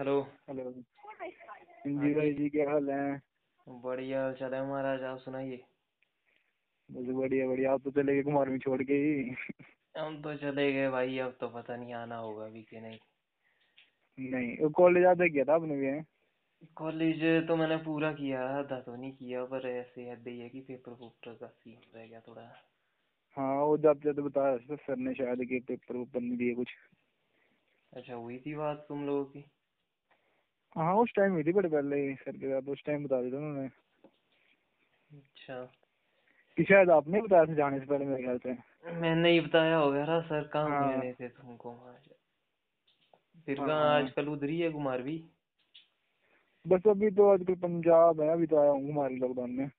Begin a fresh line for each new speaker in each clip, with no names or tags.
Hello.
Hello. जी भाई जी। क्या हाल है?
बढ़िया हाल चाल है महाराज आप सुनाइए।
बस बढ़िया बढ़िया। आप तो चले गए कुमार में छोड़ के ही।
हम तो चले गए भाई अब तो पता नहीं आना होगा अभी कि नहीं।
नहीं कॉलेज आधा किया था आपने भी
कॉलेज तो मैंने पूरा किया आधा तो नहीं किया पर ऐसे ऐसे ही है कि पेपर वूपर का सीन रह गया थोड़ा।
हाँ वो जाते जाते बताया सर ने शायद कि पेपर ऊपर नहीं दिए कुछ।
अच्छा हुई थी बात तुम लोगों की?
हाँ उस टाइम हुई थी बड़े पहले ही सर के साथ उस टाइम बता दिया था उन्होंने।
अच्छा।
कि शायद आपने बताया था जाने से पहले मेरे ख्याल से।
मैंने ही बताया होगा ना सर कहाँ
हाँ।
मिलने थे तुमको फिर
हाँ,
कहाँ
हाँ।
आजकल उधर ही है कुमार भी?
बस अभी तो आजकल पंजाब है अभी तो आया हूँ हमारे लॉकडाउन में।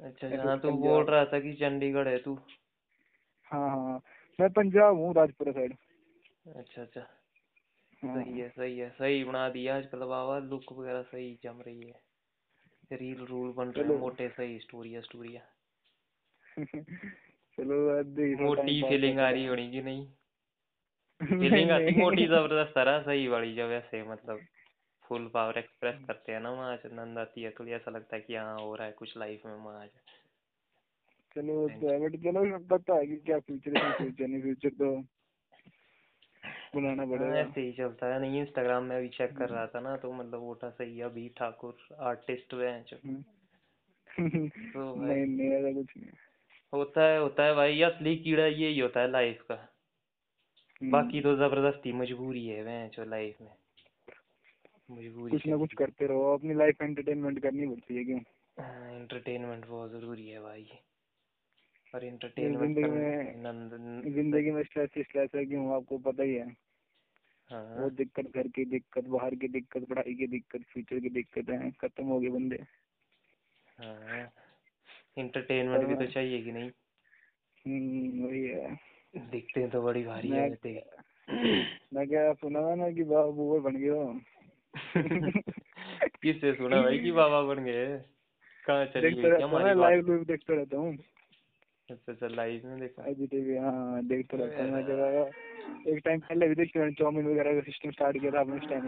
अच्छा
ऐसे
हाँ तू। बोल रहा था कि चंडीगढ़ है तू।
हाँ हाँ। मैं पंजाब हूँ राजपुरा साइड
अच्छा अच्छा। सही है सही है सही बना दिया आजकल बाबा लुक वगैरह सही जम रही है रील रूल बन रहे हैं। मोटे सही स्टोरिया स्टोरिया
चलो तो
मोटी फीलिंग आ रही। होनी कि नहीं फीलिंग आती। मोटी ज़बरदस्त तरह सही वाली जब ऐसे मतलब फुल पावर एक्सप्रेस करते हैं ना वहाँ आज नंद आती है तो ऐसा लगता है कि हाँ हो रहा है कुछ लाइफ में वहाँ आज
चलो वो तो बट चलो पता है कि क्या फ्यूचर है फ्यूचर नहीं फ्यूचर तो बनाना
हाँ,
पड़ेगा।
ऐसे ही चलता है नहीं इंस्टाग्राम में अभी चेक कर रहा था ना तो मतलब वोटा सही है अभी ठाकुर आर्टिस्ट वे हैं जो।
हम्म।
तो
नहीं नहीं ऐसा कुछ नहीं
होता है होता है भाई असली कीड़ा यही होता है लाइफ का।
हम्म।
बाकी तो ज़बरदस्ती मजबूरी है वह जो लाइफ में। मजबूरी
कुछ ना कुछ करते रहो अपनी लाइफ एंटरटेनमेंट करनी पड़ती है क्यों?
एंटरटेनमेंट बहुत ज़रूरी है भाई। और
ज़िंदगी में- ज़िंदगी में स्ट्रेस ही स्ट्रेस है क्यों आपको पता ही है।
हाँ।
वो दिक्कत घर की दिक्कत बाहर की दिक्कत पढ़ाई की दिक्कत फ्यूचर की दिक्कत है खत्म हो गए बंदे।
हाँ। एंटरटेनमेंट भी तो चाहिए कि नहीं?
हम्म वही है।
दिखते हैं तो बड़ी भारी है।
मैं क्या सुना था ना कि बाबू वो बन गए हो?
किससे सुना भाई कि बाबा बन गए? कहाँ चली गई? क्या
लाइव देखता रहता हूँ।
अच्छा अच्छा लाइव में देखा
टीवी हाँ देखता रहता हूँ मैं जरा एक टाइम पहले भी देखते मैंने चाउमीन वगैरह का सिस्टम स्टार्ट किया था आपने उस टाइम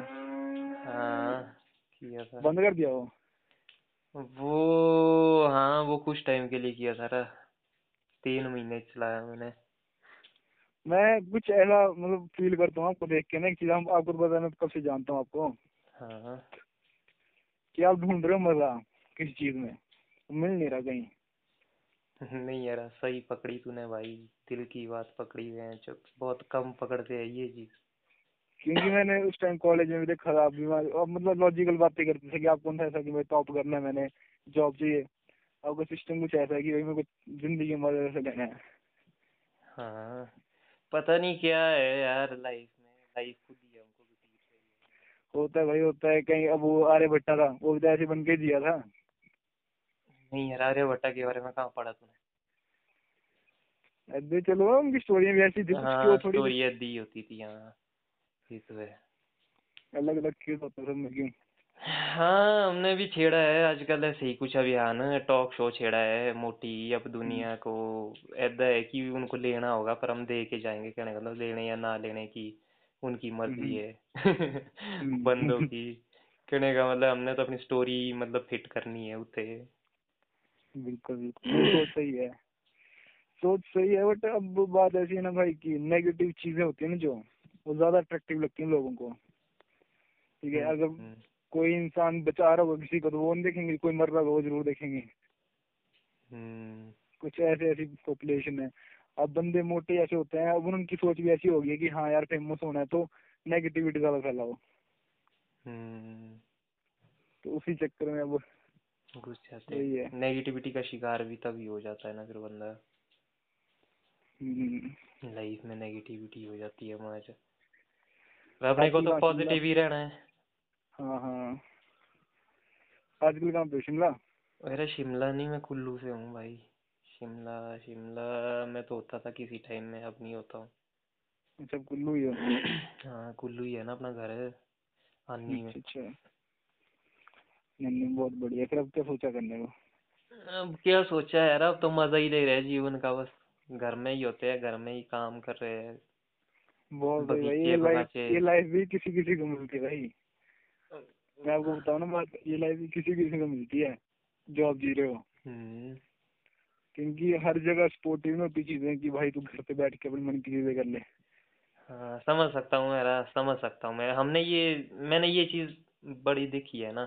हाँ किया था।
बंद कर दिया वो?
वो हाँ वो कुछ टाइम के लिए किया था तीन महीने चलाया मैंने।
मैं कुछ ऐसा मतलब फील करता हूँ आपको देख के ना एक चीज़ हम आपको तो पता मैं कब से जानता हूँ आपको।
हाँ।
कि आप ढूंढ रहे हो मज़ा किसी चीज़ में मिल नहीं रहा कहीं।
नहीं यार सही पकड़ी तूने भाई दिल की बात पकड़ी हैं जो बहुत कम पकड़ते हैं ये चीज़।
क्योंकि मैंने उस टाइम कॉलेज में भी देखा था वहाँ- अब मतलब लॉजिकल बातें करते थे कि आपको कौन सा ऐसा कि भाई टॉप करना है मैंने जॉब चाहिए। आपका सिस्टम कुछ ऐसा है कि भाई मेरे को ज़िंदगी में मज़ा से लेना है।
हाँ पता नहीं क्या है यार लाइफ में लाइफ खुद ही हमको
होता है भाई होता है कहीं अब वो आर्य भट्टा था वो भी तो ऐसे बन के जिया था।
नहीं यार आर्यभट्टा के बारे में कहाँ पढ़ा तूने?
अरे चलो उनकी स्टोरी भी ऐसी थी
हाँ
थोड़ी
स्टोरी दी होती थी हाँ ये तो है
अलग अलग केस होता सब में क्यों?
हाँ हमने भी छेड़ा है आजकल ऐसे ही कुछ अभियान टॉक शो छेड़ा है मोटी अब दुनिया को ऐदा है कि उनको लेना होगा पर हम दे के जाएँगे कहने का मतलब लेने या ना लेने की उनकी मर्ज़ी है। बंदों की। कहने का मतलब हमने तो अपनी स्टोरी मतलब फिट करनी है उसे।
बिल्कुल बिल्कुल। सोच सही है। सोच सही है बट अब बात ऐसी है ना भाई कि नेगेटिव चीज़ें होती है ना जो वो ज़्यादा अट्रैक्टिव लगती है लोगों को। ठीक है अगर
हम्म,
कोई इंसान बचा रहा होगा किसी को तो वो नहीं देखेंगे कोई मर रहा होगा वो ज़रूर देखेंगे।
हम्म,
कुछ ऐसे ऐसी पॉपुलेशन है। अब बंदे मोटे ऐसे होते हैं अब उनकी सोच भी ऐसी होगी कि हाँ यार फ़ेमस होना है तो नेगेटिविटी ज़्यादा फैलाओ।
हम्म,
तो उसी चक्कर में अब
घुस जाते
है।
नेगेटिविटी का शिकार भी तभी हो जाता है ना फिर बंदा।
हम्म,
लाइफ में नेगेटिविटी हो जाती है हमारे अपने को तो पॉजिटिव ही रहना है।
हाँ हाँ। आजकल कहाँ पे शिमला?
अरे शिमला नहीं मैं कुल्लू से हूँ भाई। शिमला शिमला में तो होता था किसी टाइम में अब नहीं होता हूँ।
अच्छा कुल्लू ही हो।
हाँ कुल्लू ही है ना अपना घर। है आनी में।
अच्छा अच्छा। नहीं नहीं बहुत बढ़िया। फिर अब क्या सोचा करने को?
अब क्या सोचा है यार अब तो मज़ा ही ले रहे हैं जीवन का बस। घर में ही होते हैं घर में ही काम कर रहे हैं।
बहुत ये लाइफ ये लाइफ भी किसी किसी को मिलती है भाई। मैं आपको बताऊँ ना बात ये लाइफ भी किसी किसी को मिलती है जो आप जी रहे हो।
हम्म।
क्योंकि हर जगह सपोर्टिव में होती चीज़ें कि भाई तू घर पे बैठ के अपनी मन की चीज़ें कर ले।
हाँ समझ सकता हूँ मेरा समझ सकता हूँ मैं। हमने ये मैंने ये चीज़ बड़ी देखी है ना।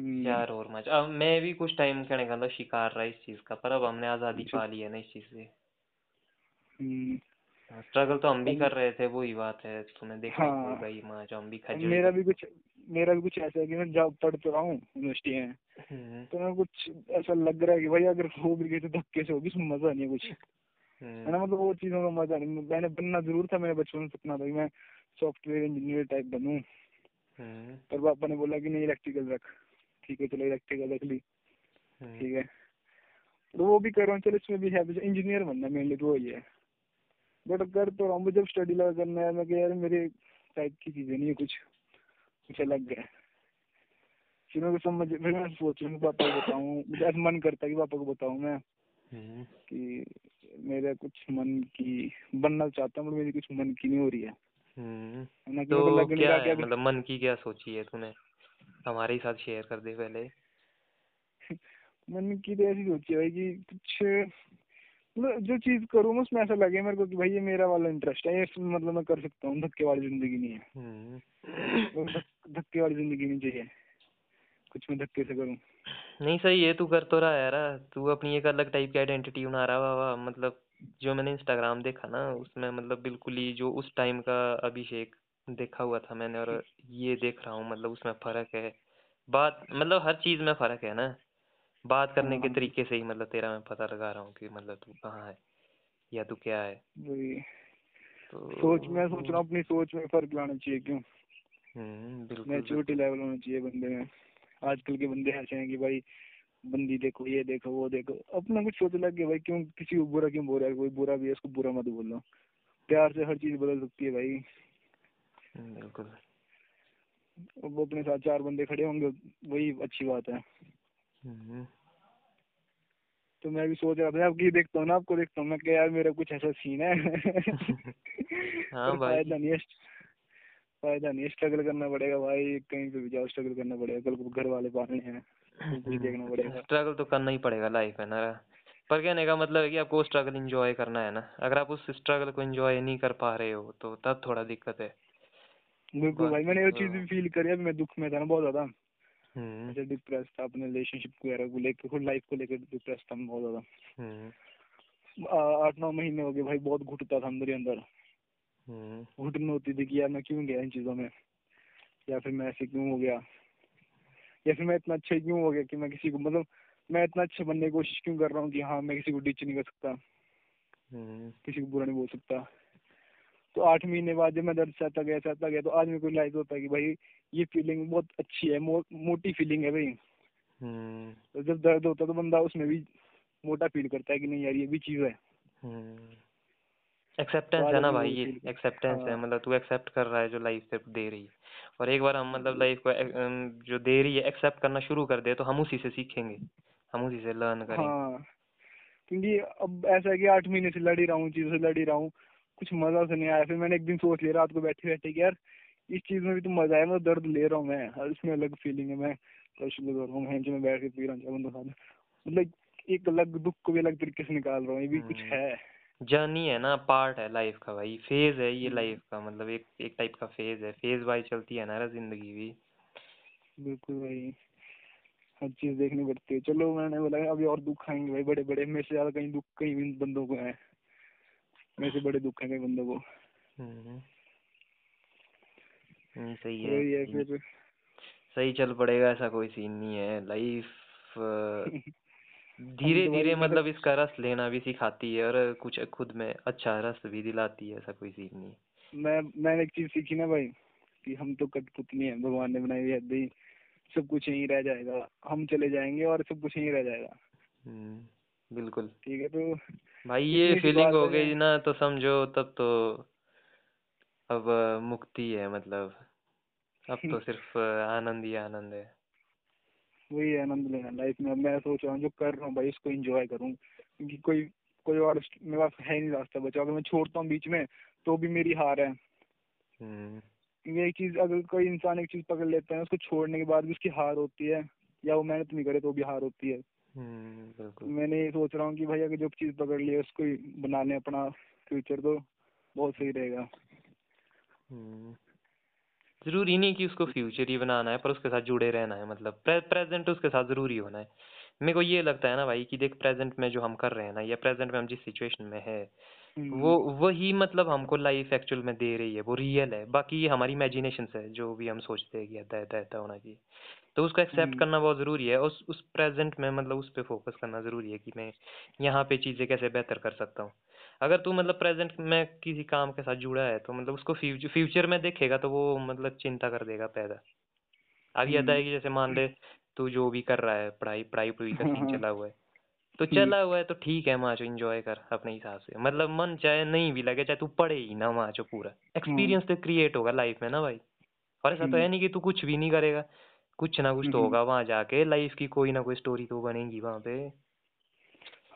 हम्म,
यार और मच अब मैं भी कुछ टाइम कहने का मतलब शिकार रहा इस चीज़ का पर अब हमने आज़ादी
अच्छा।
पा ली है ना इस चीज़ से।
हम्म,
स्ट्रगल तो हम भी
अब-
कर रहे थे वही बात है तूने देखा ही
हाँ।
होगा ही। माँ जो हम भी
अब
खज्जल
मेरा भी कुछ मेरा भी कुछ ऐसा है कि मैं जॉब पढ़ तो रहा हूँ यूनिवर्सिटी में
हम्म।
तो मैं कुछ ऐसा लग रहा है कि भाई अगर हो भी गई तो धक्के से होगी उसमें मज़ा नहीं है कुछ। है ना
हम्म
मतलब वो चीज़ों का मज़ा नहीं मैंने बनना ज़रूर था मेरे बचपन में सपना था कि मैं सॉफ्टवेयर इंजीनियर टाइप बनूं।
हम्म।
पर पापा ने बोला कि नहीं इलेक्ट्रिकल रख। ठीक है चलो इलेक्ट्रिकल रख ली।
हम्म
ठीक है। तो वो भी कर रहा हूँ चलो इसमें भी है इंजीनियर बनना मेनली तो वही है। बट कर तो रहा हूँ जब स्टडी लगा करना है मैं कह यार मेरे टाइप की चीज़ें नहीं है कुछ। कुछ अलग है। फिर मैं समझ फिर मैं सोच रहा हूँ पापा को बताऊँ। मुझे मन करता है कि पापा को बताऊँ मैं
हम्म।
कि मेरा कुछ मन की बनना चाहता हूँ मेरी कुछ मन की नहीं हो रही है।
हम्म।
है
तो
नहीं
क्या है मतलब मन की क्या सोची है तूने? हमारे ही साथ शेयर कर दे पहले।
मन की तो ऐसी सोची भाई कि कुछ मतलब जो चीज़ करूँ ना उसमें ऐसा लगे मेरे को कि भाई ये मेरा वाला इंटरेस्ट है ये मतलब मैं कर सकता हूँ धक्के वाली ज़िंदगी नहीं है।
हम्म।
धक्के वाली ज़िंदगी नहीं चाहिए कुछ मैं धक्के से करूँ।
नहीं सही है तू कर तो रहा है यार तू अपनी एक अलग टाइप की आइडेंटिटी बना रहा वाह मतलब जो मैंने इंस्टाग्राम देखा ना उसमें मतलब बिल्कुल ही जो उस टाइम का अभिषेक देखा हुआ था मैंने और ये देख रहा हूँ मतलब उसमें फ़र्क है। बात मतलब हर चीज़ में फ़र्क है ना? बात करने के
हाँ।
तरीके से ही मतलब तेरा मैं पता लगा रहा हूँ कि मतलब तू कहाँ है या तू क्या है। तो
सोच मैं सोच रहा हूँ अपनी सोच में फ़र्क लाना चाहिए क्यों?
बिल्कुल
मैच्योरिटी लेवल होना चाहिए बंदे में। आजकल के बंदे ऐसे हैं कि भाई बंदी देखो ये देखो वो देखो। अपना कुछ सोच लग गया भाई क्यों किसी को बुरा क्यों बोल रहा है? कोई बुरा भी है उसको बुरा मत बोलो। प्यार से हर चीज़ बदल सकती है भाई।
बिल्कुल।
वो अपने साथ चार बंदे खड़े होंगे वही अच्छी बात है।
हम्म।
तो मैं भी सोच रहा था आपकी देखता हूँ ना आपको देखता हूँ। मैं क्या यार मेरा कुछ ऐसा सीन है।
हाँ भाई।
फ़ायदा नहीं है फ़ायदा नहीं है स्ट्रगल करना पड़ेगा भाई कहीं पे भी जाओ स्ट्रगल करना पड़ेगा। कल को घर वाले पालने हैं तो देखना पड़ेगा।
स्ट्रगल तो करना ही पड़ेगा लाइफ है ना। पर कहने का मतलब है कि आपको स्ट्रगल एंजॉय करना है ना। अगर आप उस स्ट्रगल को एंजॉय नहीं कर पा रहे हो तो तब थोड़ा दिक्कत है।
बिल्कुल भाई मैंने ये चीज़ भी फील करी अभी मैं दुख में था ना बहुत ज़्यादा। ऐसे डिप्रेस था अपने रिलेशनशिप वगैरह को लेकर खुद लाइफ को लेकर डिप्रेस था बहुत ज़्यादा।
हम्म।
आठ नौ महीने हो गए भाई बहुत घुटता था मेरे अंदर।
हम्म।
घुटन होती थी कि यार मैं क्यों गया इन चीज़ों में? या फिर मैं ऐसे क्यों हो गया? या फिर मैं इतना अच्छा क्यों हो गया कि मैं किसी को मतलब मैं इतना अच्छा बनने की कोशिश क्यों कर रहा हूँ कि हाँ मैं किसी को डिच नहीं कर सकता।
हम्म।
किसी को बुरा नहीं बोल सकता। तो आठ महीने बाद जब मैं दर्द सहता गया सहता गया तो आज मेरे को रिलाइज होता है कि भाई ये फीलिंग बहुत अच्छी है मो, मोटी फीलिंग है भाई।
हम्म।
तो जब दर्द होता है तो बंदा उसमें भी मोटा फील करता है कि नहीं यार ये भी चीज़ है।
एक्सेप्टेंस है ना भाई ये एक्सेप्टेंस है।
हाँ।
मतलब तू एक्सेप्ट कर रहा है जो लाइफ से दे रही है। और एक बार हम मतलब लाइफ को जो दे रही है एक्सेप्ट करना शुरू कर दे तो हम उसी से सीखेंगे। हम उसी से लर्न करेंगे।
हाँ। क्योंकि अब ऐसा है कि आठ महीने से लड़ ही रहा हूँ चीज़ों से लड़ ही रहा हूँ। कुछ मज़ा से नहीं आया। फिर मैंने एक दिन सोच लिया रात को बैठे बैठे कि यार इस चीज़ में भी तो मज़ा है मैं दर्द ले रहा हूँ मैं। और इसमें अलग फीलिंग है मैं रहा हूँ मैं में बैठ के पी रहा हूँ। बंदों साथ मतलब एक अलग दुख को भी अलग तरीके से निकाल रहा हूँ ये भी कुछ
हम्म।
है।
जर्नी है ना पार्ट है लाइफ का भाई फ़ेज़ है ये
हम्म।
लाइफ का मतलब एक एक टाइप का फ़ेज़ है। फ़ेज़ वाइज चलती है ना ज़िंदगी भी।
बिल्कुल भाई हर चीज़ देखनी पड़ती है। चलो मैंने बोला अभी और दुख आएँगे भाई बड़े बड़े मेरे से ज़्यादा कहीं दुख कहीं बंदों को है। मेरे से बड़े दुख है कई बंदों को।
हम्म नहीं सही
तो है फिर।
सही चल पड़ेगा ऐसा कोई सीन नहीं है। लाइफ धीरे धीरे
मतलब-
इसका रस लेना भी सिखाती है और कुछ खुद में अच्छा रस भी दिलाती है ऐसा कोई सीन नहीं
मैं मैंने एक चीज़ सीखी ना भाई कि हम तो कठपुतली हैं। भगवान ने बनाई हुई है भाई सब कुछ यहीं रह जाएगा। हम चले जाएँगे और सब कुछ यहीं रह जाएगा।
हम्म। बिल्कुल।
ठीक है तो
भाई ये फीलिंग हो गई ना तो समझो तब तो अब मुक्ति है मतलब। अब तो सिर्फ़ आनंद ही आनंद है।
वही आनंद लेना लाइफ में। मैं सोच रहा हूँ जो कर रहा हूँ भाई इसको एंजॉय करूँ। क्योंकि कोई कोई और मेरे पास है नहीं रास्ता बचा। अगर मैं छोड़ता हूँ बीच में तो भी मेरी हार है।
हम्म।
ये चीज़ अगर कोई इंसान एक चीज़ पकड़ लेता है उसको छोड़ने के बाद भी उसकी हार होती है या वो मेहनत नहीं करे तो भी हार होती है।
हम्म बिल्कुल।
मैंने ये सोच रहा हूँ कि भाई अगर जो चीज़ पकड़ ली है उसको ही बना लें अपना फ्यूचर तो बहुत सही रहेगा।
हम्म। ज़रूरी नहीं कि उसको फ्यूचर ही बनाना है पर उसके साथ जुड़े रहना है मतलब प्रे, प्रेजेंट उसके साथ ज़रूरी होना है। मेरे को ये लगता है ना भाई कि देख प्रेजेंट में जो हम कर रहे हैं ना या प्रेजेंट में हम जिस सिचुएशन में है
हम्म,
वो वही मतलब हमको लाइफ एक्चुअल में दे रही है वो रियल है। बाकी ये हमारी इमेजिनेशन है जो भी हम सोचते हैं कि ऐसा ऐसा ऐसा होना चाहिए। तो उसको एक्सेप्ट
हम्म,
करना बहुत ज़रूरी है उस उस प्रेजेंट में मतलब उस पे फोकस करना ज़रूरी है कि मैं यहाँ पे चीज़ें कैसे बेहतर कर सकता हूँ। अगर तू मतलब प्रेजेंट में किसी काम के साथ जुड़ा है तो मतलब उसको फ्यूचर में देखेगा तो वो मतलब चिंता कर देगा पैदा। अब ये आता
हम्म,
है कि जैसे मान ले तू जो भी कर रहा है पढ़ाई पढ़ाई पूरी का सीन चला हुआ है। तो
हम्म,
चला हुआ है तो ठीक है माचो एंजॉय कर अपने हिसाब से। मतलब मन चाहे नहीं भी लगे चाहे तू पढ़े ही ना माचो पूरा। एक्सपीरियंस तो क्रिएट होगा लाइफ में ना भाई। और ऐसा तो है
हम्म,
नहीं कि तू कुछ भी नहीं करेगा। कुछ ना कुछ तो
हम्म,
होगा वहाँ जाके लाइफ की कोई ना कोई स्टोरी तो बनेगी वहाँ पे।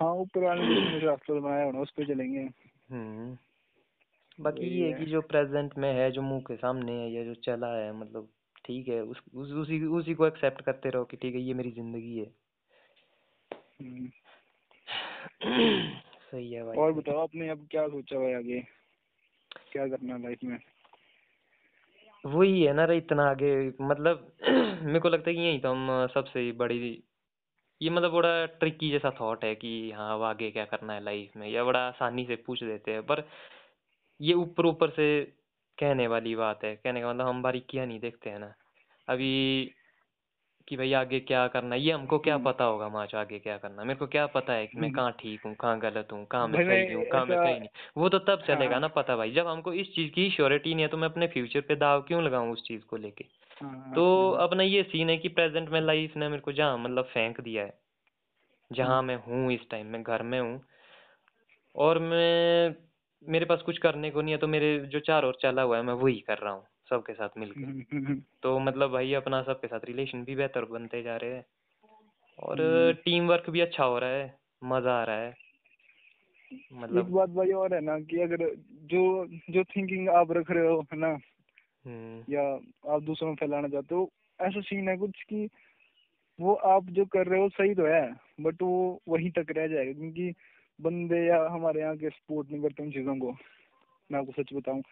हाँ ऊपर वाले ने रास्ता बनाया होना उस पर चलेंगे।
हम्म। बाकी ये कि जो प्रेजेंट में है जो मुँह के सामने है या जो चला है मतलब ठीक है उस, उस उसी उसी को एक्सेप्ट करते रहो कि ठीक है ये मेरी ज़िंदगी है।
हम्म,
सही है भाई।
और बताओ आपने अब क्या सोचा है आगे? क्या करना लाइफ में?
वही है ना इतना आगे मतलब मेरे को लगता है कि यही तो हम सबसे बड़ी, ये मतलब बड़ा ट्रिकी जैसा थॉट है कि हाँ अब आगे क्या करना है लाइफ में, या बड़ा आसानी से पूछ देते हैं, पर ये ऊपर ऊपर से कहने वाली बात है, कहने का मतलब हम बारीकियाँ नहीं देखते हैं ना। अभी कि भाई आगे क्या करना है? ये हमको क्या
हम्म,
पता होगा माचो आगे क्या करना है? मेरे को क्या पता है कि मैं
हम्म,
कहाँ ठीक हूँ कहाँ गलत हूँ कहाँ मैं सही हूँ कहाँ मैं सही नहीं वो तो तब
हाँ।
चलेगा ना पता भाई। जब हमको इस चीज़ की श्योरिटी नहीं है तो मैं अपने फ्यूचर पे दाव क्यों लगाऊँ उस चीज़ को लेके?
हाँ हाँ
तो
हाँ।
अपना ये सीन है कि प्रेजेंट में लाइफ ने मेरे को जहाँ मतलब फेंक दिया है जहाँ
हम्म,
मैं हूँ इस टाइम में घर में हूँ। और मैं मेरे पास कुछ करने को नहीं है तो मेरे जो चार ओर चला हुआ है मैं वही कर रहा हूँ। सबके साथ मिलके।
हम्म, हम्म,
तो मतलब भाई अपना सबके साथ रिलेशन भी बेहतर बनते जा रहे हैं। और
हम्म,
टीम वर्क भी अच्छा हो रहा है मज़ा आ रहा है।
एक
मतलब
बात भाई और है ना कि अगर जो जो थिंकिंग आप रख रहे हो है ना
हम्म।
या आप दूसरों में फैलाना चाहते हो ऐसा सीन है कुछ कि वो आप जो कर रहे हो सही तो है बट वो वहीं तक रह जाएगा। क्योंकि बंदे या हमारे यहाँ के सपोर्ट नहीं करते उन चीज़ों को। मैं आपको सच बताऊँ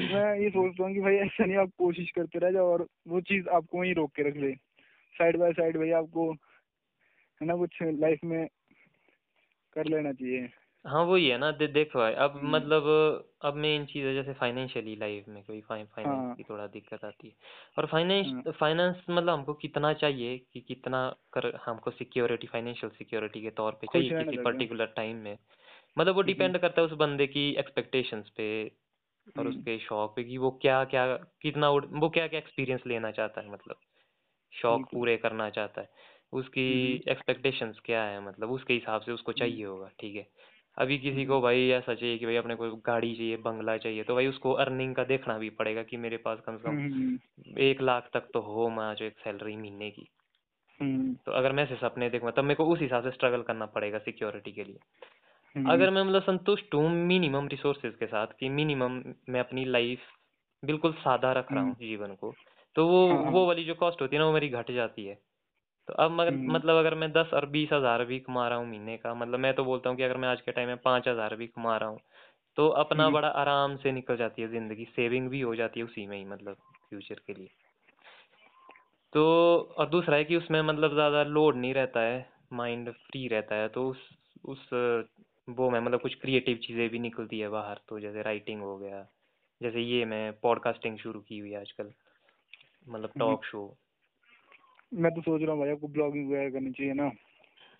मैं ये सोचता हूँ कि भाई ऐसा नहीं आप कोशिश करते रह जाओ और वो चीज़ आपको वहीं रोक के रख ले। साइड बाय साइड भाई आपको है ना कुछ लाइफ में कर लेना चाहिए।
हाँ वही है ना दे, देखो भाई अब
हम्म,
मतलब अब मेन चीज़ है जैसे फाइनेंशियली लाइफ में कोई फाइ फाइनेंस
हाँ।
की थोड़ा दिक्कत आती है। और फाइनेंस
हाँ।
फाइनेंस मतलब हमको कितना चाहिए कि कितना कर हमको सिक्योरिटी फाइनेंशियल सिक्योरिटी के तौर पे चाहिए किसी पर्टिकुलर टाइम में। मतलब वो
हम्म,
डिपेंड करता है उस बंदे की एक्सपेक्टेशंस पे और
हम्म,
उसके शौक पे कि वो क्या क्या कितना उड़- वो क्या क्या एक्सपीरियंस लेना चाहता है मतलब। शौक पूरे करना चाहता है। उसकी
हम्म,
एक्सपेक्टेशंस क्या है मतलब उसके हिसाब से उसको
हम्म,
चाहिए होगा ठीक है। अभी किसी
हम्म,
को भाई ऐसा चाहिए कि भाई अपने को गाड़ी चाहिए बंगला चाहिए तो भाई उसको अर्निंग का देखना भी पड़ेगा कि मेरे पास कम से
हम्म, हम्म,
कम एक लाख तक तो हो मैं जो एक सैलरी महीने की।
हम्म,
तो अगर मैं ऐसे सपने देखूँगा तब मेरे को उस हिसाब से स्ट्रगल करना पड़ेगा सिक्योरिटी के लिए।
हम्म,
अगर मैं मतलब संतुष्ट हूँ मिनिमम रिसोर्सेज के साथ कि मिनिमम मैं अपनी लाइफ बिल्कुल सादा रख रहा
हम्म,
हूँ जीवन को तो वो
हाँ हाँ।
वो वाली जो कॉस्ट होती है ना वो मेरी घट जाती है। तो अब मगर
हम्म,
मतलब अगर मैं दस और बीस हज़ार भी कमा रहा हूँ महीने का मतलब मैं तो बोलता हूँ कि अगर मैं आज के टाइम में पाँच हज़ार भी कमा रहा हूँ तो अपना
हम्म,
बड़ा आराम से निकल जाती है ज़िंदगी सेविंग भी हो जाती है उसी में ही मतलब फ्यूचर के लिए। तो और दूसरा है कि उसमें मतलब ज़्यादा लोड नहीं रहता है माइंड फ्री रहता है तो उस उस वो में मतलब कुछ क्रिएटिव चीज़ें भी निकलती है बाहर तो जैसे राइटिंग हो गया जैसे ये मैं पॉडकास्टिंग शुरू की हुई है आजकल मतलब। टॉक शो
मैं तो सोच रहा हूँ भाई आपको ब्लॉगिंग वगैरह करनी चाहिए ना।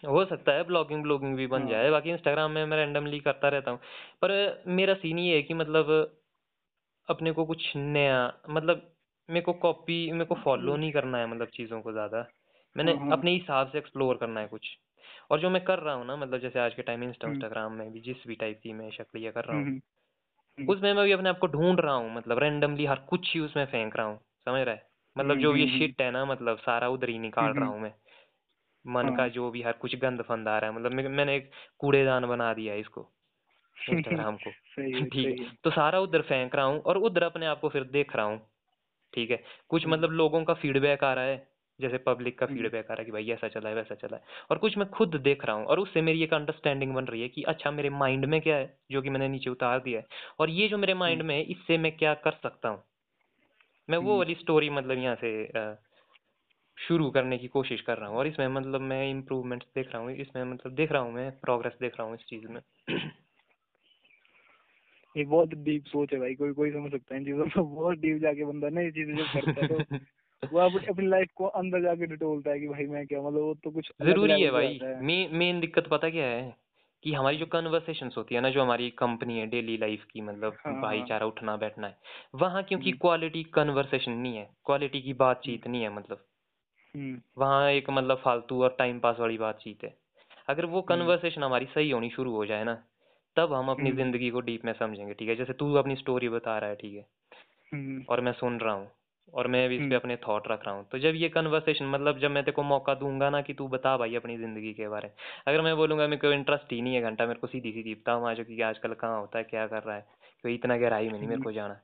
हो सकता है ब्लॉगिंग ब्लॉगिंग भी बन
हाँ।
जाए बाकी इंस्टाग्राम में मैं रैंडमली करता रहता हूँ। पर मेरा सीन ये है कि मतलब अपने को कुछ नया मतलब मेरे को कॉपी मेरे को फॉलो नहीं करना है मतलब चीज़ों को ज़्यादा। मैंने
हाँ हाँ।
अपने हिसाब से एक्सप्लोर करना है कुछ। और जो मैं कर रहा हूँ ना मतलब जैसे आज के टाइम इंस्टा
हम्म,
इंस्टाग्राम में भी जिस भी टाइप की मैं शक्लियाँ कर रहा हूँ
हम्म, हम्म,
उसमें मैं भी अपने आप को ढूंढ रहा हूँ मतलब रेंडमली हर कुछ ही उसमें फेंक रहा हूँ समझ रहा है? मतलब
हम्म,
जो ये
हम्म,
शिट है ना मतलब सारा उधर ही निकाल रहा
हम्म,
हूँ मैं। मन का
हाँ।
जो भी हर कुछ गंद फंद आ रहा है मतलब मैंने एक कूड़ेदान बना दिया इसको इंस्टाग्राम को। ठीक है? तो सारा उधर फेंक रहा हूँ और उधर अपने आप को फिर देख रहा हूँ ठीक है? कुछ
हम्म।
मतलब लोगों का फीडबैक आ रहा है जैसे पब्लिक का
हम्म।
फीडबैक आ रहा है कि भाई ऐसा चला है वैसा चला है। और कुछ मैं खुद देख रहा हूँ और उससे मेरी एक अंडरस्टैंडिंग बन रही है कि अच्छा मेरे माइंड में क्या है जो कि मैंने नीचे उतार दिया है। और ये जो मेरे माइंड में है इससे मैं क्या कर सकता हूँ? मैं वो
हम्म।
वाली स्टोरी मतलब यहाँ से शुरू करने की कोशिश कर रहा हूँ। और इसमें मतलब मैं इम्प्रूवमेंट्स देख रहा हूँ इसमें मतलब देख रहा हूँ मैं प्रोग्रेस देख रहा हूँ इस चीज़ में।
ये बहुत डीप सोच है भाई कोई कोई समझ सकता है इन चीज़ों को। बहुत डीप जाके बंदा ना ये चीज़ें जब करता है तो वो अपनी लाइफ को अंदर जाके डिटोलता है कि भाई मैं क्या मतलब वो तो कुछ
ज़रूरी है भाई। मेन मेन दिक्कत पता क्या है कि हमारी जो कन्वर्सेशन होती है ना जो हमारी कंपनी है डेली लाइफ की मतलब
हाँ, हाँ।
भाईचारा उठना बैठना है वहाँ क्योंकि
हम्म।
क्वालिटी कन्वर्सेशन नहीं है क्वालिटी की बातचीत नहीं है मतलब।
हम्म।
वहाँ एक मतलब फालतू और टाइम पास वाली बातचीत है। अगर वो
हम्म।
कन्वर्सेशन हमारी सही होनी शुरू हो जाए ना तब हम अपनी
हम्म।
ज़िंदगी को डीप में समझेंगे ठीक है? जैसे तू अपनी स्टोरी बता रहा है ठीक है?
हम्म।
और मैं सुन रहा हूँ। और मैं भी इस पे
हम्म।
अपने थॉट रख रहा हूँ तो जब ये कन्वर्सेशन मतलब जब मैं तेरे को मौका दूँगा ना कि तू बता भाई अपनी ज़िंदगी के बारे में अगर मैं बोलूँगा मेरे को इंटरेस्ट ही नहीं है घंटा मेरे को सीधी सीधी बता वहाँ जो कि आजकल कहाँ होता है क्या कर रहा है कोई इतना गहराई में नहीं मेरे को जाना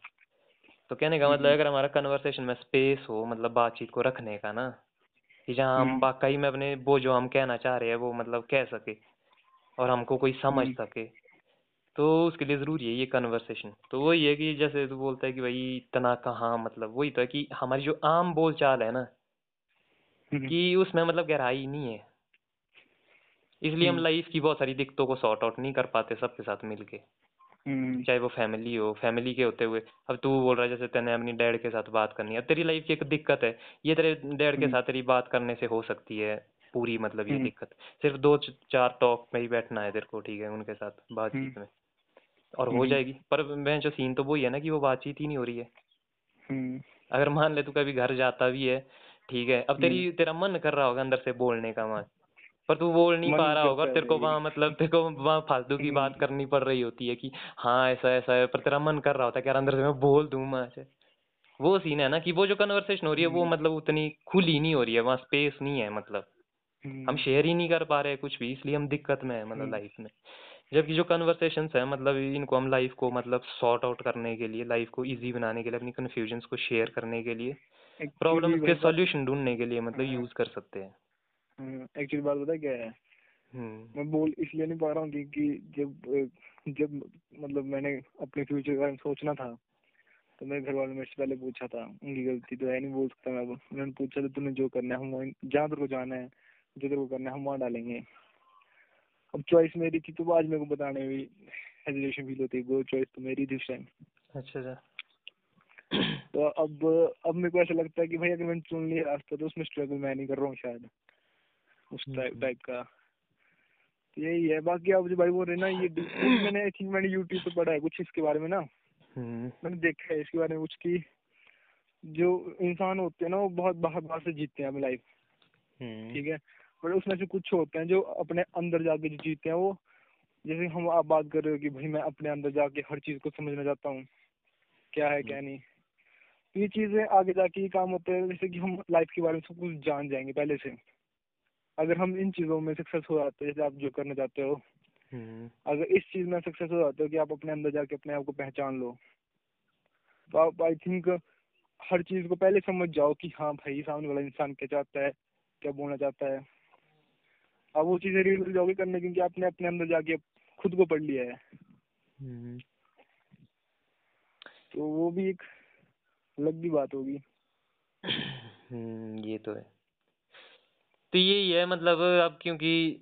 तो कहने का मतलब
हम्म।
अगर हमारा कन्वर्सेशन में स्पेस हो मतलब बातचीत को रखने का ना कि जहाँ हम
हम्म।
वाकई में अपने वो जो हम कहना चाह रहे हैं वो मतलब कह सके और हमको कोई समझ
हम्म।
सके तो उसके लिए ज़रूरी है ये कन्वर्सेशन तो वही है कि जैसे तू बोलता है कि भाई इतना कहाँ मतलब वही तो है कि हमारी जो आम बोलचाल है ना
हम्म।
कि उसमें मतलब गहराई नहीं है इसलिए हम
हम्म।
लाइफ की बहुत सारी दिक्कतों को सॉर्ट आउट नहीं कर पाते सबके साथ मिलके
हम्म।
चाहे वो फैमिली हो फैमिली के होते हुए अब तू बोल रहा है जैसे तेने अपनी डैड के साथ बात करनी है अब तेरी लाइफ की एक दिक्कत है ये तेरे डैड के
हम्म।
साथ तेरी बात करने से हो सकती है पूरी मतलब ये
हम्म।
दिक्कत सिर्फ़ दो चार टॉक में ही बैठना है तेरे को ठीक है उनके साथ बातचीत में और हो
हम्म।
जाएगी पर मैं जो सीन तो वही है ना कि वो बातचीत ही नहीं हो रही है
हम्म।
अगर मान ले तू कभी घर जाता भी है ठीक है अब तेरी तेरा मन कर रहा होगा अंदर से बोलने का मन पर तू बोल नहीं पा रहा होगा तेरे को वहाँ मतलब तेरे को वहाँ फालतू की
हम्म।
बात करनी पड़ रही होती है कि हाँ ऐसा ऐसा है पर तेरा मन कर रहा होता है कि यार अंदर से मैं बोल दूँ वहाँ से वो सीन है ना कि वो जो कन्वर्सेशन हो रही है वो
हम्म।
मतलब उतनी खुली नहीं हो रही है वहाँ स्पेस नहीं है मतलब
हम्म।
हम शेयर ही नहीं कर पा रहे कुछ भी इसलिए हम दिक्कत में है मतलब
हम्म।
लाइफ में जबकि जो कन्वर्सेशंस है मतलब इनको हम लाइफ को मतलब सॉर्ट आउट करने के लिए लाइफ को इजी बनाने के लिए अपनी कन्फ्यूजन्स को शेयर करने के लिए प्रॉब्लम्स के सॉल्यूशन ढूँढने के लिए मतलब
हाँ।
यूज़ कर सकते हैं।
एक्चुअली बात पता क्या है?
हम्म।
मैं बोल इसलिए नहीं पा रहा हूँ क्योंकि जब जब मतलब मैंने अपने फ्यूचर के बारे में सोचना था तो मेरे घर वालों ने मेरे से पहले पूछा था उनकी गलती तो है नहीं बोल सकता मैं उन्होंने पूछा था तूने जो करना है हम वहीं जहाँ तेरे को जाना है जो तेरे को करना है हम वहाँ डालेंगे। अब चॉइस मेरी थी तो आज मेरे को बताने में भी हेजिटेशन फील होती है। वो चॉइस तो मेरी थी उस टाइम
अच्छा अच्छा।
तो अब अब मेरे को ऐसा लगता है कि भाई अगर मैंने चुन लिया रास्ता तो उसमें स्ट्रगल मैं नहीं कर रहा हूँ शायद। उस टाइप
हम्म।
टाइप का। तो यही है। बाकी आप जो भाई बोल रहे ना ये मैंने आई थिंक मैंने यूट्यूब पे पढ़ा है कुछ इसके बारे में ना।
हम्म।
मैंने देखा है इसके बारे में कुछ की जो इंसान होते हैं ना वो बहुत बाहर बाहर से जीतते हैं अपनी लाइफ
हम्म।
ठीक है? पर उसमें से कुछ होते हैं जो अपने अंदर जाके जो जीते हैं वो। जैसे हम आप बात कर रहे हो कि भाई मैं अपने अंदर जाके हर चीज़ को समझना चाहता हूँ क्या है क्या नहीं। तो ये चीज़ें आगे जाके ये काम होते हैं जैसे कि हम लाइफ के बारे में सब कुछ जान जाएँगे पहले से। अगर हम इन चीज़ों में सक्सेस हो जाते हैं जैसे आप जो करना चाहते हो।
हम्म।
अगर इस चीज़ में सक्सेस हो जाते हो कि आप अपने अंदर जाके अपने आप को पहचान लो। तो आप आई थिंक हर चीज़ को पहले समझ जाओ कि हाँ भाई सामने वाला इंसान क्या चाहता है क्या बोलना चाहता है। आप वो चीज़ें मिल जाओगे करने क्योंकि आपने अपने अंदर जाके खुद को पढ़ लिया है।
हम्म।
तो वो भी एक अलग भी बात होगी।
हम्म, ये तो है। तो यही है मतलब अब क्योंकि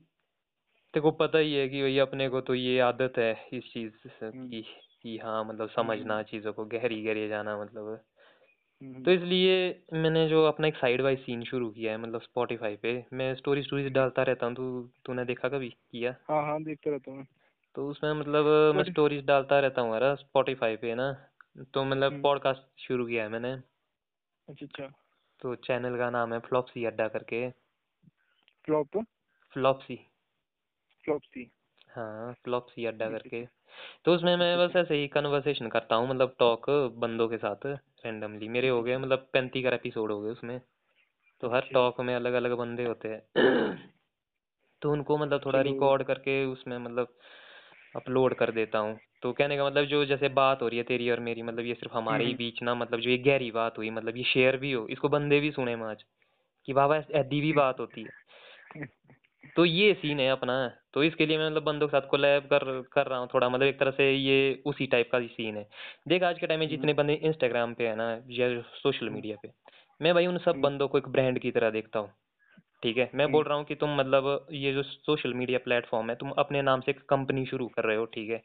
तेरे को पता ही है कि भाई अपने को तो ये आदत है इस चीज़
हम्म।
की कि हाँ मतलब समझना चीज़ों को गहरी गहरी जाना मतलब तो इसलिए मैंने जो अपना एक साइड बाय सीन शुरू किया है मतलब स्पॉटिफाई पे मैं स्टोरी स्टोरीज डालता रहता हूँ तू तूने देखा कभी किया?
हाँ हाँ देखता रहता हूँ।
तो उसमें मतलब मैं
Spotify-
स्टोरीज डालता रहता हूँ यार स्पॉटिफाई पे ना तो मतलब
हम्म।
पॉडकास्ट शुरू किया है मैंने।
अच्छा अच्छा।
तो चैनल का नाम है फ्लॉपसी अड्डा करके।
फ्लॉप
फ्लॉपसी
फ्लॉपसी
हाँ फ्लॉपसी अड्डा
है,
करके। तो उसमें मैं बस ऐसे ही कन्वर्सेशन करता हूँ मतलब टॉक बंदों के साथ रैंडमली मेरे हो गए मतलब पैंतीस का एपिसोड हो गए उसमें। तो हर। टॉक में अलग अलग बंदे होते हैं। तो उनको मतलब थोड़ा रिकॉर्ड करके उसमें मतलब अपलोड कर देता हूँ। तो कहने का मतलब जो जैसे बात हो रही है तेरी और मेरी मतलब ये सिर्फ़ हमारे ही
हम्म,
बीच ना मतलब जो ये गहरी बात हुई मतलब ये शेयर भी हो इसको बंदे भी सुने आज कि बाबा ऐसी भी बात होती है। तो ये सीन है अपना। तो इसके लिए मैं मतलब बंदों के साथ कोलैब कर कर रहा हूँ थोड़ा मतलब एक तरह से ये उसी टाइप का ही सीन है। देख आज के टाइम में
हम्म,
जितने बंदे इंस्टाग्राम पे है ना या सोशल
हम्म,
मीडिया पे मैं भाई उन सब
हम्म,
बंदों को एक ब्रांड की तरह देखता हूँ ठीक है? मैं बोल
हम्म,
रहा हूँ कि तुम मतलब ये जो सोशल मीडिया प्लेटफॉर्म है तुम अपने नाम से एक कंपनी शुरू कर रहे हो ठीक है?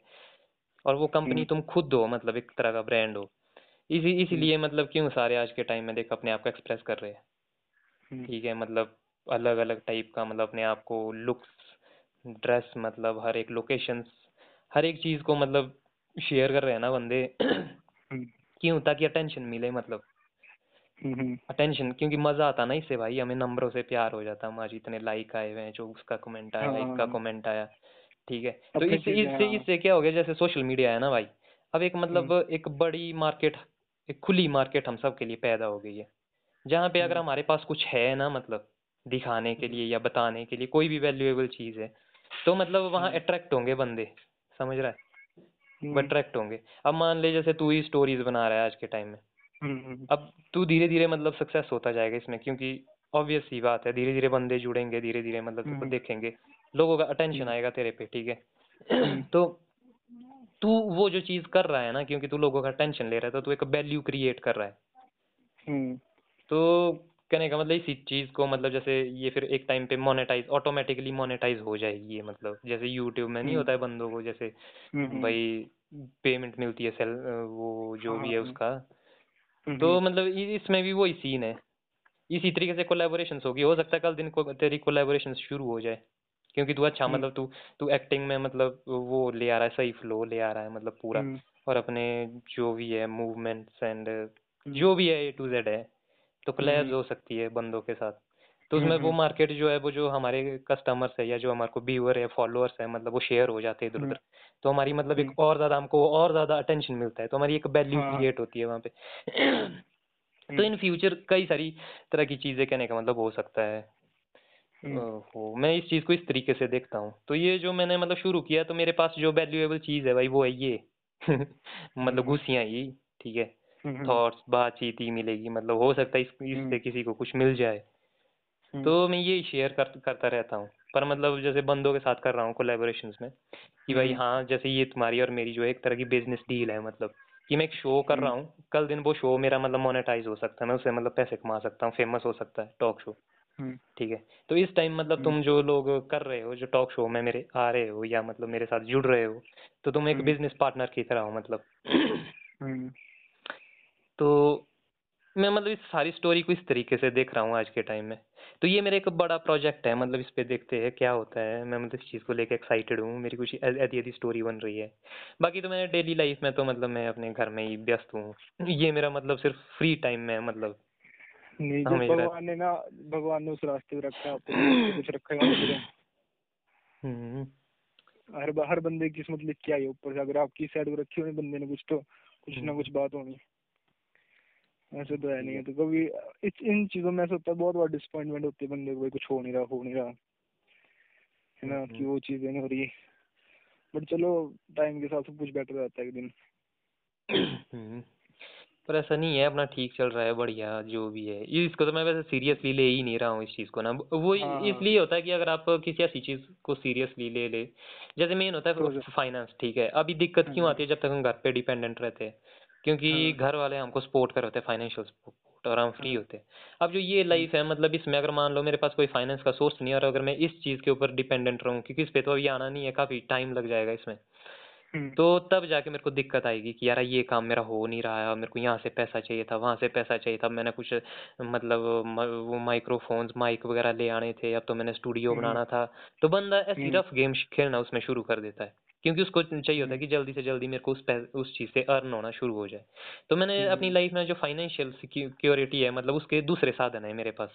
और वो कंपनी
हम्म,
तुम खुद हो मतलब एक तरह का ब्रांड हो। इसी
हम्म,
इसीलिए मतलब क्यों सारे आज के टाइम में देख अपने आप को एक्सप्रेस कर रहे हैं?
हम्म,
ठीक है मतलब अलग अलग टाइप का मतलब अपने आप को लुक्स ड्रेस मतलब हर एक लोकेशंस हर एक चीज़ को मतलब शेयर कर रहे हैं ना बंदे।
हम्म,
क्यों? ताकि अटेंशन मिले मतलब।
हम्म,
अटेंशन क्योंकि मज़ा आता ना इससे भाई हमें नंबरों से प्यार हो जाता हम आज इतने लाइक आए हुए हैं जो उसका कमेंट आया इसका
हाँ।
कमेंट आया ठीक है? तो इससे इससे
हाँ।
इससे क्या हो गया? जैसे सोशल मीडिया है ना भाई अब एक
हम्म,
मतलब एक बड़ी मार्केट एक खुली मार्केट हम सब के लिए पैदा हो गई है। जहाँ पे अगर
हम्म,
हमारे पास कुछ है ना मतलब दिखाने के
हम्म,
लिए या बताने के लिए कोई भी वैल्यूएबल चीज़ है तो मतलब वहाँ
हम्म,
अट्रैक्ट होंगे बंदे समझ रहा है?
हम्म,
अट्रैक्ट होंगे। अब मान ले जैसे तू ही स्टोरीज बना रहा है आज के टाइम में।
हम्म,
अब तू धीरे धीरे मतलब सक्सेस होता जाएगा इसमें क्योंकि ऑब्वियस सी बात है धीरे धीरे बंदे जुड़ेंगे धीरे धीरे मतलब
हम्म,
देखेंगे। लोगों का अटेंशन
हम्म,
आएगा तेरे पे ठीक है?
हम्म,
तो तू वो जो चीज़ कर रहा है ना क्योंकि तू लोगों का अटेंशन ले रहा है तो तू एक वैल्यू क्रिएट कर रहा है।
हम्म,
तो कहने का मतलब इसी चीज़ को मतलब जैसे ये फिर एक टाइम पे मोनेटाइज ऑटोमेटिकली मोनेटाइज हो जाएगी ये मतलब। जैसे यूट्यूब में नहीं
हम्म,
होता है बंदों को जैसे
हम्म,
भाई पेमेंट मिलती है सेल वो जो भी
हाँ
है। उसका।
हम्म,
तो मतलब इसमें भी वही सीन है। इसी तरीके से कोलेबोरेशन होगी। हो सकता है कल दिन को तेरी कोलेबोरेशन शुरू हो जाए। क्योंकि तू अच्छा
हम्म,
मतलब तू तू एक्टिंग में मतलब वो ले आ रहा है सही फ्लो ले आ रहा है मतलब पूरा।
हम्म,
और अपने जो भी है मूवमेंट्स एंड
हम्म,
जो भी है ए टू जेड है। तो कोलैब्स
हम्म,
हो सकती है बंदों के साथ। तो उसमें वो
हम्म,
मार्केट जो है वो जो हमारे कस्टमर्स है या जो हमारे को व्यूअर है फॉलोअर्स है मतलब वो शेयर हो जाते हैं इधर
हम्म,
उधर तो हमारी मतलब
हम्म,
एक और ज़्यादा हमको और ज़्यादा अटेंशन मिलता है। तो हमारी एक वैल्यू
हाँ।
क्रिएट होती है वहाँ पे। तो
हम्म,
इन फ्यूचर कई सारी तरह की चीज़ें कहने का मतलब हो सकता है।
हम्म,
ओहो मैं इस चीज़ को इस तरीके से देखता हूँ। तो ये जो मैंने मतलब शुरू किया तो मेरे पास जो वैल्यूएबल चीज़ है भाई वो है ये। मतलब
हम्म,
घुसियाँ ही ठीक है?
हम्म,
थॉट्स बातचीत ही मिलेगी मतलब हो सकता है इस,
हम्म,
इससे किसी को कुछ मिल जाए।
हम्म,
तो मैं यही शेयर कर, करता रहता हूँ। पर मतलब जैसे बंदों के साथ कर रहा हूँ कोलेबोरेशंस में कि भाई
हम्म,
हाँ जैसे ये तुम्हारी और मेरी जो है एक तरह की बिज़नेस डील है मतलब कि मैं एक शो कर रहा हूँ कल दिन वो शो मेरा मतलब मोनेटाइज हो सकता है मैं उससे मतलब पैसे कमा सकता हूँ फ़ेमस हो सकता है टॉक शो ठीक है? तो इस टाइम मतलब तुम जो लोग कर रहे हो जो टॉक शो में मेरे आ रहे हो या मतलब मेरे साथ जुड़ रहे हो तो तुम एक बिज़नेस पार्टनर की तरह हो मतलब। तो मैं मतलब इस सारी स्टोरी को इस तरीके से देख रहा हूँ आज के टाइम में। तो ये मेरा एक बड़ा प्रोजेक्ट है मतलब इस पे देखते हैं क्या होता है। मैं मतलब इस चीज़ को लेके एक्साइटेड हूँ मेरी कुछ ऐसी ऐसी स्टोरी बन रही है। बाकी तो मैंने डेली लाइफ में तो मतलब मैं अपने घर में ही व्यस्त हूँ। ये मेरा मतलब सिर्फ़ फ्री टाइम में मतलब
नहीं जब भगवान ने ना भगवान ने उस रास्ते पे रखा है आपको कुछ रखा है
हम्म।
हर हर बंदे की किस्मत लिख के आई ऊपर से। अगर आपकी साइड पे रखी होनी बंदे ने कुछ तो कुछ ना
हम्म,
कुछ बात होनी। ऐसे तो है नहीं
है
तो कभी इस इन चीज़ों में ऐसा होता है बहुत बार डिसअपॉइंटमेंट होती है बंदे को भाई कुछ हो नहीं रहा हो नहीं रहा। है ना कि
हम्म,
वो चीज़ें नहीं हो रही। बट चलो टाइम के साथ सब कुछ बेटर रहता है एक दिन।
हम्म। पर ऐसा नहीं है अपना ठीक चल रहा है बढ़िया जो भी है। ये इसको तो मैं वैसे सीरियसली ले ही नहीं रहा हूँ इस चीज़ को ना। वो
हाँ।
इसलिए होता है कि अगर आप किसी ऐसी चीज़ को सीरियसली ले ले जैसे मेन होता है फाइनेंस ठीक है। अभी दिक्कत क्यों
हम्म,
आती है जब तक हम घर पे डिपेंडेंट रहते हैं? क्योंकि
हाँ।
घर वाले हमको सपोर्ट कर होते हैं फाइनेंशियल सपोर्ट और हम फ्री
हाँ।
होते। हैं अब जो ये लाइफ है मतलब इसमें अगर मान लो मेरे पास कोई फाइनेंस का सोर्स नहीं है और अगर मैं इस चीज़ के ऊपर डिपेंडेंट रहूँ क्योंकि इस पे तो अभी आना नहीं है काफ़ी टाइम लग जाएगा इसमें।
हम्म,
तो तब जाके मेरे को दिक्कत आएगी कि यार ये काम मेरा हो नहीं रहा है मेरे को यहाँ से पैसा चाहिए था वहाँ से पैसा चाहिए था। मैंने कुछ मतलब वो माइक्रोफोन्स माइक वगैरह ले आने थे अब तो मैंने स्टूडियो
हम्म,
बनाना था। तो बंदा ऐसी रफ गेम खेलना उसमें शुरू कर देता है। क्योंकि उसको चाहिए होता है
हम्म,
कि जल्दी से जल्दी मेरे को उस उस चीज़ से अर्न होना शुरू हो जाए। तो मैंने अपनी
हम्म,
लाइफ में जो फाइनेंशियल सिक्योरिटी है मतलब उसके दूसरे साधन है मेरे पास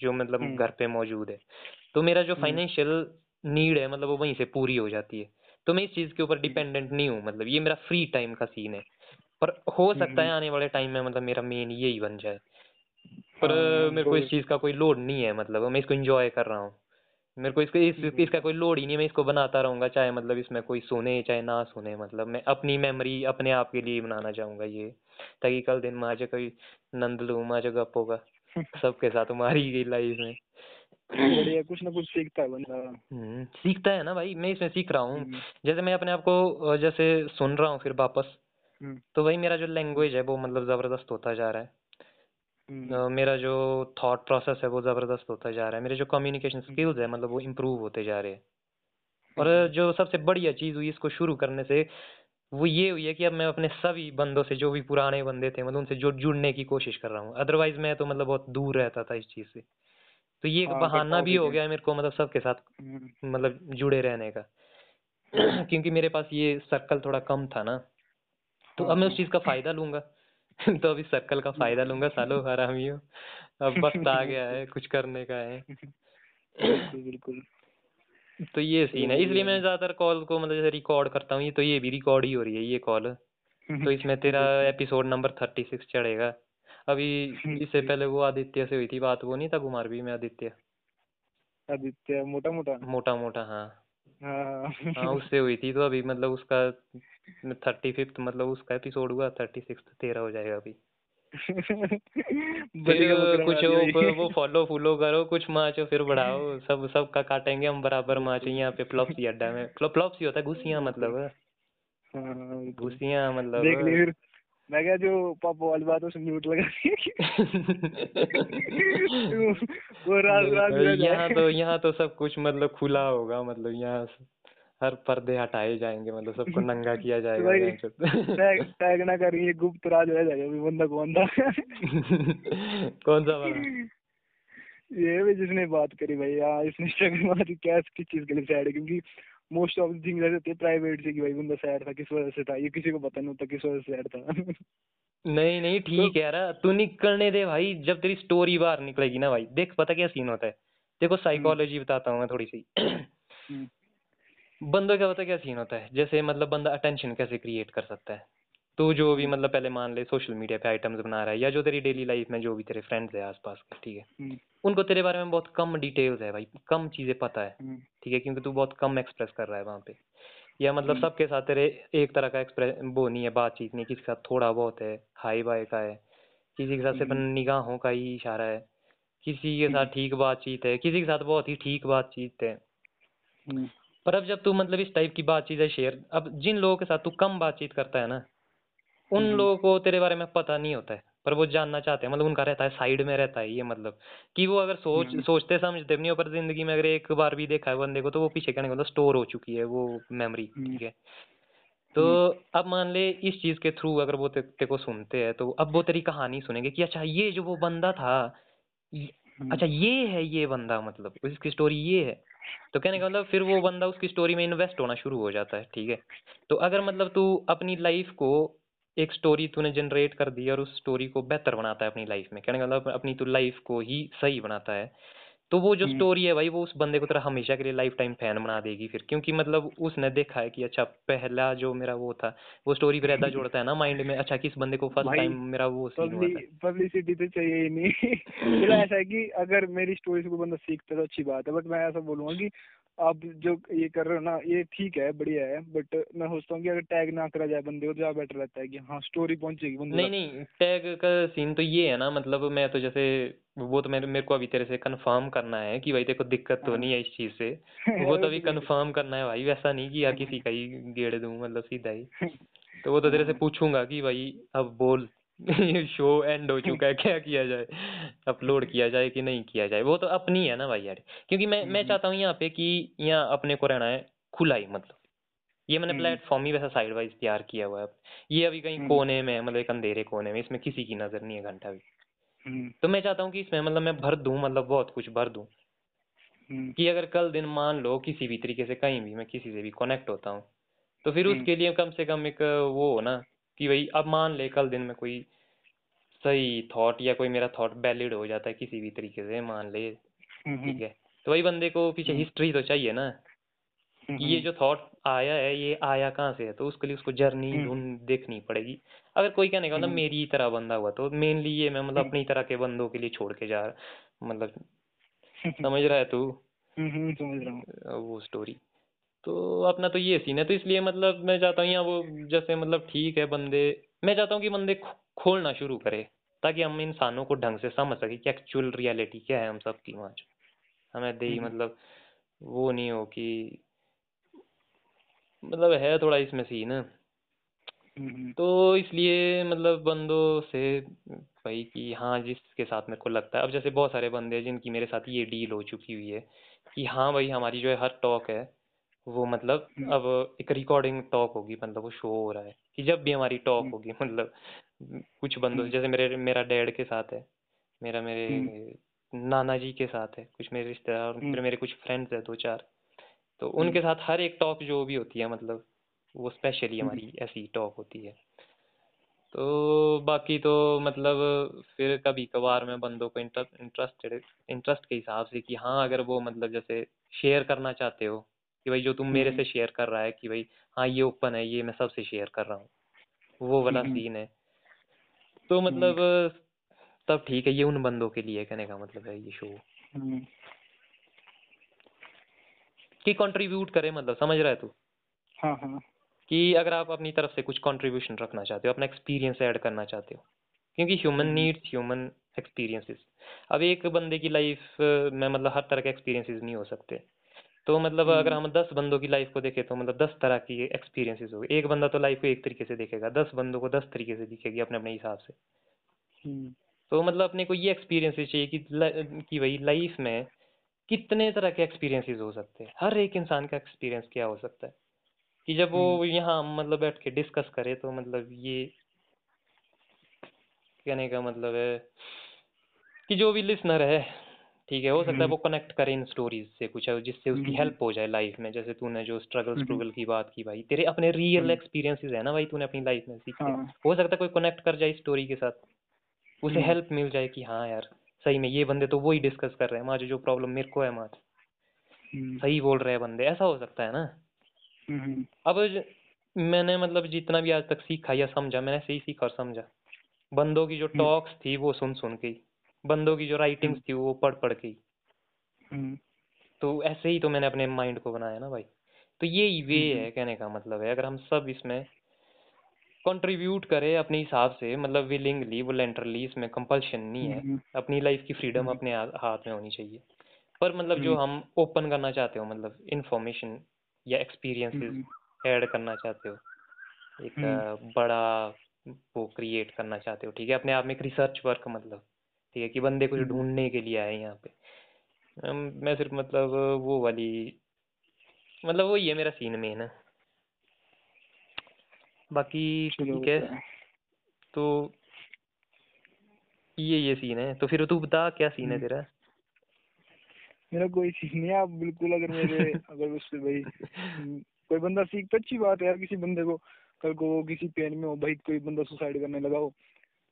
जो मतलब
हम्म,
घर पे मौजूद है। तो मेरा जो फाइनेंशियल नीड है मतलब वो वहीं से पूरी हो जाती है। तो मैं इस चीज़ के ऊपर डिपेंडेंट नहीं हूँ मतलब ये मेरा फ्री टाइम का सीन है। पर हो सकता है आने वाले टाइम में मतलब मेरा मेन यही बन जाए। पर
हाँ,
मेरे को
तो-
इस चीज़ का कोई लोड नहीं है मतलब मैं इसको एंजॉय कर रहा हूँ। मेरे को इसके इस। इसका कोई लोड ही नहीं मैं इसको बनाता रहूँगा चाहे मतलब इसमें कोई सुने चाहे ना सुने मतलब मैं अपनी मेमोरी अपने आप के लिए बनाना चाहूँगा ये ताकि कल दिन माझे कोई नंद लूँ माझे गप होगा सबके साथ हमारी गई लाइफ में।
बढ़िया कुछ ना कुछ सीखता है बंदा।
हम्म, सीखता है ना भाई मैं इसमें सीख रहा हूँ।
हम्म,
जैसे मैं अपने आप को जैसे सुन रहा हूँ फिर वापस
हम्म,
तो वही मेरा जो लैंग्वेज है वो मतलब ज़बरदस्त होता जा रहा है। अ, मेरा जो थॉट प्रोसेस है वो ज़बरदस्त होता जा रहा है। मेरे जो कम्युनिकेशन स्किल्स है मतलब वो इम्प्रूव होते जा रहे हैं। और जो सबसे बढ़िया चीज़ हुई इसको शुरू करने से वो ये हुई है कि अब मैं अपने सभी बंदों से जो भी पुराने बंदे थे मतलब उनसे जुड़ जुड़ने की कोशिश कर रहा हूँ। अदरवाइज़ मैं तो मतलब बहुत दूर रहता था इस चीज़ से। तो ये एक
हाँ,
बहाना
करता
भी
हूँ
हो। गया है मेरे को मतलब सबके साथ
हम्म,
मतलब जुड़े रहने का। क्योंकि मेरे पास ये सर्कल थोड़ा कम था ना। तो अब मैं उस
हाँ।
चीज़ का फ़ायदा लूँगा। तो अभी सर्कल का फ़ायदा लूँगा सालो हरामियों अब वक्त आ गया है कुछ करने का है।
बिल्कुल
तो ये सीन है।
तो
इसलिए मैं ज़्यादातर कॉल को मतलब जैसे रिकॉर्ड करता हूँ ये तो ये भी रिकॉर्ड ही हो रही है ये कॉल तो इसमें तेरा एपिसोड नंबर थर्टी सिक्स चढ़ेगा। अभी इससे पहले वो आदित्य से हुई थी बात वो नहीं था कुमारवी में आदित्य।
आदित्य मोटा मोटा
मोटा मोटा हाँ।
हाँ।
हाँ उससे हुई थी तो अभी मतलब उसका थर्टी फिफ्थ मतलब उसका एपिसोड हुआ थर्टी सिक्स तेरह हो जाएगा अभी। फिर कुछ वो वो फॉलो फॉलो करो कुछ माचो फिर बढ़ाओ सब सबका काटेंगे हम बराबर माचो यहाँ पे फ्लॉप्सी अड्डा में। फ्लॉप्सी होता है घुसियाँ मतलब।
हाँ।
घुसियाँ मतलब।
मैं क्या जो पापा वाली बात उसमें म्यूट लगा दिया वो रात रात
यहाँ तो यहाँ तो सब कुछ मतलब खुला होगा मतलब यहाँ हर पर्दे हटाए जाएँगे मतलब सबको नंगा किया जाएगा।
टैग ना करेंगे ये गुप्त राज रह जाएगा अभी बंदा कौन था?
कौन सा वाला?
ये भी जिसने बात करी भाई हाँ इसने स्ट्रगल मारा क्या किस चीज़ के लिए सैड क्योंकि मोस्ट ऑफ़ दिंग रहते थे प्राइवेट से कि भाई बंदा सैड था किस वजह से था? ये किसी को पता नहीं होता किस वजह से सैड था।
नहीं नहीं ठीक है यार तू निकलने दे भाई जब तेरी स्टोरी बाहर निकलेगी ना भाई। देख पता क्या सीन होता है? देखो साइकोलॉजी बताता हूँ मैं थोड़ी सी।
हम्म,
बंदों का पता क्या सीन होता है? जैसे मतलब बंदा अटेंशन कैसे क्रिएट कर सकता है? तू जो भी मतलब पहले मान ले सोशल मीडिया पे आइटम्स बना रहा है या जो तेरी डेली लाइफ में जो भी तेरे फ्रेंड्स है आसपास के ठीक है?
हम्म,
उनको तेरे बारे में बहुत कम डिटेल्स है भाई कम चीज़ें पता है
हम्म,
ठीक है? क्योंकि तू बहुत कम एक्सप्रेस कर रहा है वहाँ पे। या मतलब
हम्म।
सबके साथ तेरे एक तरह का एक्सप्रेस वो नहीं है बातचीत नहीं किसी के साथ थोड़ा बहुत है हाई बाय का है किसी के साथ सिर्फ़। निगाहों का ही इशारा है किसी के साथ। ठीक बातचीत है किसी के साथ बहुत ही ठीक बातचीत है। पर अब जब तू मतलब इस टाइप की बातचीत है शेयर अब जिन लोगों के साथ तू कम बातचीत करता है ना उन
हम्म।
लोगों को तेरे बारे में पता नहीं होता है पर वो जानना चाहते हैं मतलब उनका रहता है साइड में रहता है ये मतलब कि वो अगर सोच
हम्म।
सोचते समझते भी नहीं हो पर ज़िंदगी में अगर एक बार भी देखा है बंदे को तो वो पीछे कहने का मतलब स्टोर हो चुकी है वो मेमोरी
हम्म।
ठीक है तो अब मान ले इस चीज़ के थ्रू अगर वो ते, ते को सुनते हैं तो अब वो तेरी कहानी सुनेंगे कि अच्छा ये जो वो बंदा था। अच्छा ये है ये बंदा मतलब उसकी स्टोरी ये है तो कहने का मतलब फिर वो बंदा उसकी स्टोरी में इन्वेस्ट होना शुरू हो जाता है ठीक है तो अगर मतलब तू अपनी लाइफ को एक स्टोरी तूने जनरेट कर दी और उस स्टोरी को बेहतर बनाता है अपनी लाइफ में। कहने का मतलब अपनी तू लाइफ को ही सही बनाता है। तो वो जो
हम्म।
स्टोरी है भाई वो उस बंदे को तेरा हमेशा के लिए लाइफ टाइम फ़ैन बना देगी फिर। क्योंकि मतलब उसने देखा है कि अच्छा पहला जो मेरा वो था वो स्टोरी फिर ऐसा जोड़ता है ना माइंड में अच्छा किस बंदे को फ़र्स्ट टाइम मेरा वो सीन हुआ था।
पब्लिसिटी तो चाहिए ही नहीं। मेरा ऐसा है कि अगर मेरी स्टोरी से कोई बंदा सीखता है तो अच्छी बात है बट मैं ऐसा बोलूँगा कि आप जो ये कर रहे हो ना ये ठीक है बढ़िया है बट मैं सोचता हूँ कि अगर टैग ना करा जाए बंदे को तो ज़्यादा बेटर रहता है कि हाँ स्टोरी पहुंचेगी बंदे
नहीं नहीं टैग का सीन तो ये है ना मतलब मैं तो जैसे वो तो मेरे मेरे को अभी तेरे से कंफर्म करना है कि भाई तेरे को दिक्कत तो
हाँ।
नहीं है इस चीज़ से। वो तो अभी कंफर्म करना है भाई वैसा नहीं कि यार किसी का ही गेड़ दूँ मतलब सीधा ही। तो वो तो तेरे से पूछूँगा कि भाई अब बोल। शो एंड हो चुका है क्या किया जाए? अपलोड किया जाए कि नहीं किया जाए? वो तो अपनी है ना भाई यार। क्योंकि मैं मैं
हम्म।
चाहता हूँ यहाँ पे कि यहाँ अपने को रहना है खुला ही मतलब। ये मैंने
हम्म।
प्लेटफॉर्म ही वैसा साइड वाइज तैयार किया हुआ है ये अभी कहीं
हम्म।
कोने में है मतलब एक अंधेरे कोने में इसमें किसी की नज़र नहीं है घंटा भी।
हम्म,
तो मैं चाहता हूँ कि इसमें मतलब मैं भर दूँ मतलब बहुत कुछ भर दूँ।
हम्म,
कि अगर कल दिन मान लो किसी भी तरीके से कहीं भी मैं किसी से भी कनेक्ट होता हूँ। तो फिर
हम्म।
उसके लिए कम से कम एक वो हो ना कि भाई अब मान ले कल दिन में कोई सही थॉट या कोई मेरा थॉट वैलिड हो जाता है किसी भी तरीके से मान ले
हम्म,
ठीक है। तो वही बंदे को पीछे
हम्म।
हिस्ट्री तो चाहिए ना। कि ये जो थॉट आया है ये आया कहाँ से है? तो उसके लिए उसको जर्नी
हम्म।
ढूंढ देखनी पड़ेगी। अगर कोई कहने का मतलब
हम्म।
मेरी तरह बंदा हुआ तो मेनली ये मैं मतलब
हम्म।
अपनी तरह के बंदों के लिए छोड़ के जा रहा मतलब समझ रहा है तू?
हम्म, हम्म, समझ रहा हूँ।
वो स्टोरी तो अपना तो ये सीन है तो इसलिए मतलब मैं चाहता हूँ यहाँ वो जैसे मतलब ठीक है बंदे मैं चाहता हूँ कि बंदे खो- खोलना शुरू करे ताकि हम इंसानों को ढंग से समझ सके कि एक्चुअल रियलिटी क्या है हम सब की वहाँ हमें दे
हम्म।
मतलब वो नहीं हो कि मतलब है थोड़ा इसमें सीन।
हम्म,
तो इसलिए मतलब बंदों से भाई कि हाँ जिसके साथ मेरे को लगता है। अब जैसे बहुत सारे बंदे हैं जिनकी मेरे साथ ये डील हो चुकी हुई है कि हाँ भाई हमारी जो है हर टॉक है वो मतलब
हम्म।
अब एक रिकॉर्डिंग टॉक होगी मतलब वो शो हो रहा है कि जब भी हमारी टॉक
हम्म।
होगी मतलब कुछ बंदों
हम्म।
जैसे मेरे मेरा डैड के साथ है मेरा मेरे नाना जी के साथ है कुछ मेरे रिश्तेदार और फिर। मेरे कुछ फ्रेंड्स है दो चार तो। उनके साथ हर एक टॉक जो भी होती है मतलब वो स्पेशली। हमारी ऐसी टॉक होती है तो बाकी तो मतलब फिर कभी कभार मैं बंदों को इंटरेस्टेड इंटरेस्ट के हिसाब से कि हाँ अगर वो मतलब जैसे शेयर करना चाहते हो कि भाई जो तुम मेरे
हम्म।
से शेयर कर रहा है कि भाई हाँ ये ओपन है ये मैं सबसे शेयर कर रहा हूँ वो वाला
हम्म।
सीन है तो मतलब तब ठीक है ये उन बंदों के लिए कहने का मतलब है ये शो
हम्म।
कि कंट्रीब्यूट करे मतलब समझ रहा है तू
हाँ हाँ
कि अगर आप अपनी तरफ़ से कुछ कंट्रीब्यूशन रखना चाहते हो अपना एक्सपीरियंस ऐड करना चाहते हो क्योंकि human
hmm.
Needs human experiences अब एक बंदे की लाइफ में मतलब हर तरह के एक्सपीरियंसेस नहीं हो सकते तो मतलब अगर हम दस बंदों की लाइफ को देखें तो मतलब दस तरह की एक्सपीरियंसेस होगी। एक बंदा तो लाइफ को एक तरीके से देखेगा दस बंदों को दस तरीके से दिखेगी अपने अपने हिसाब से।
हम्म।
तो मतलब अपने को ये एक्सपीरियंसेस चाहिए कि कि भाई लाइफ में कितने तरह के एक्सपीरियंसेस हो सकते हैं। हर एक इंसान का एक्सपीरियंस क्या हो सकता है? कि जब वो यहाँ मतलब बैठ के डिस्कस करे तो मतलब ये कहने का मतलब है कि जो भी लिसनर है ठीक है हो सकता है वो कनेक्ट करे इन स्टोरीज से कुछ जिससे उसकी
हम्म।
हेल्प हो जाए लाइफ में जैसे तूने जो स्ट्रगल
हम्म।
स्ट्रगल की बात की भाई तेरे अपने रियल
हम्म।
एक्सपीरियंसेस है ना भाई तूने अपनी लाइफ में सीखे
हाँ।
हो सकता है कोई कनेक्ट कर जाए स्टोरी के साथ उसे
हम्म।
हेल्प मिल जाए कि हाँ यार सही में ये बंदे तो वही डिस्कस कर रहे हैं माँ जो प्रॉब्लम मेरे को है माँ
हम्म।
सही बोल रहे हैं बंदे ऐसा हो सकता है ना
हम्म।
अब मैंने मतलब जितना भी आज तक सीखा या समझा मैंने सही सीखा और समझा बंदों की जो
हम्म।
टॉक्स थी वो सुन सुन के ही बंदों की जो राइटिंग्स थी वो पढ़ पढ़ के
हम्म।
तो ऐसे ही तो मैंने अपने माइंड को बनाया ना भाई तो ये वे
हम्म।
है कहने का मतलब है अगर हम सब इसमें कंट्रीब्यूट करें अपने हिसाब से मतलब विलिंगली वॉलेंटरली इसमें कंपल्शन नहीं है
हम्म।
अपनी लाइफ की फ्रीडम
हम्म।
अपने हाथ में होनी चाहिए पर मतलब जो हम ओपन करना चाहते हो मतलब इंफॉर्मेशन या एक्सपीरियंसेस
हम्म।
ऐड करना चाहते हो एक
हम्म।
बड़ा वो क्रिएट करना चाहते हो ठीक है अपने आप में एक रिसर्च वर्क मतलब ठीक है कि बंदे कुछ
हम्म।
ढूँढने के लिए आए यहाँ पे। मैं सिर्फ़ मतलब वो वाली मतलब वही है मेरा सीन मेन है बाकी ठीक है तो ये ये सीन है। तो फिर तू बता क्या सीन है
हम्म।
तेरा?
मेरा कोई सीन नहीं है आप बिल्कुल अगर मेरे अगर उससे भाई हम्म, कोई बंदा सीख तो अच्छी बात है यार किसी बंदे को कल को वो किसी पेन में हो भाई कोई बंदा सुसाइड करने लगा हो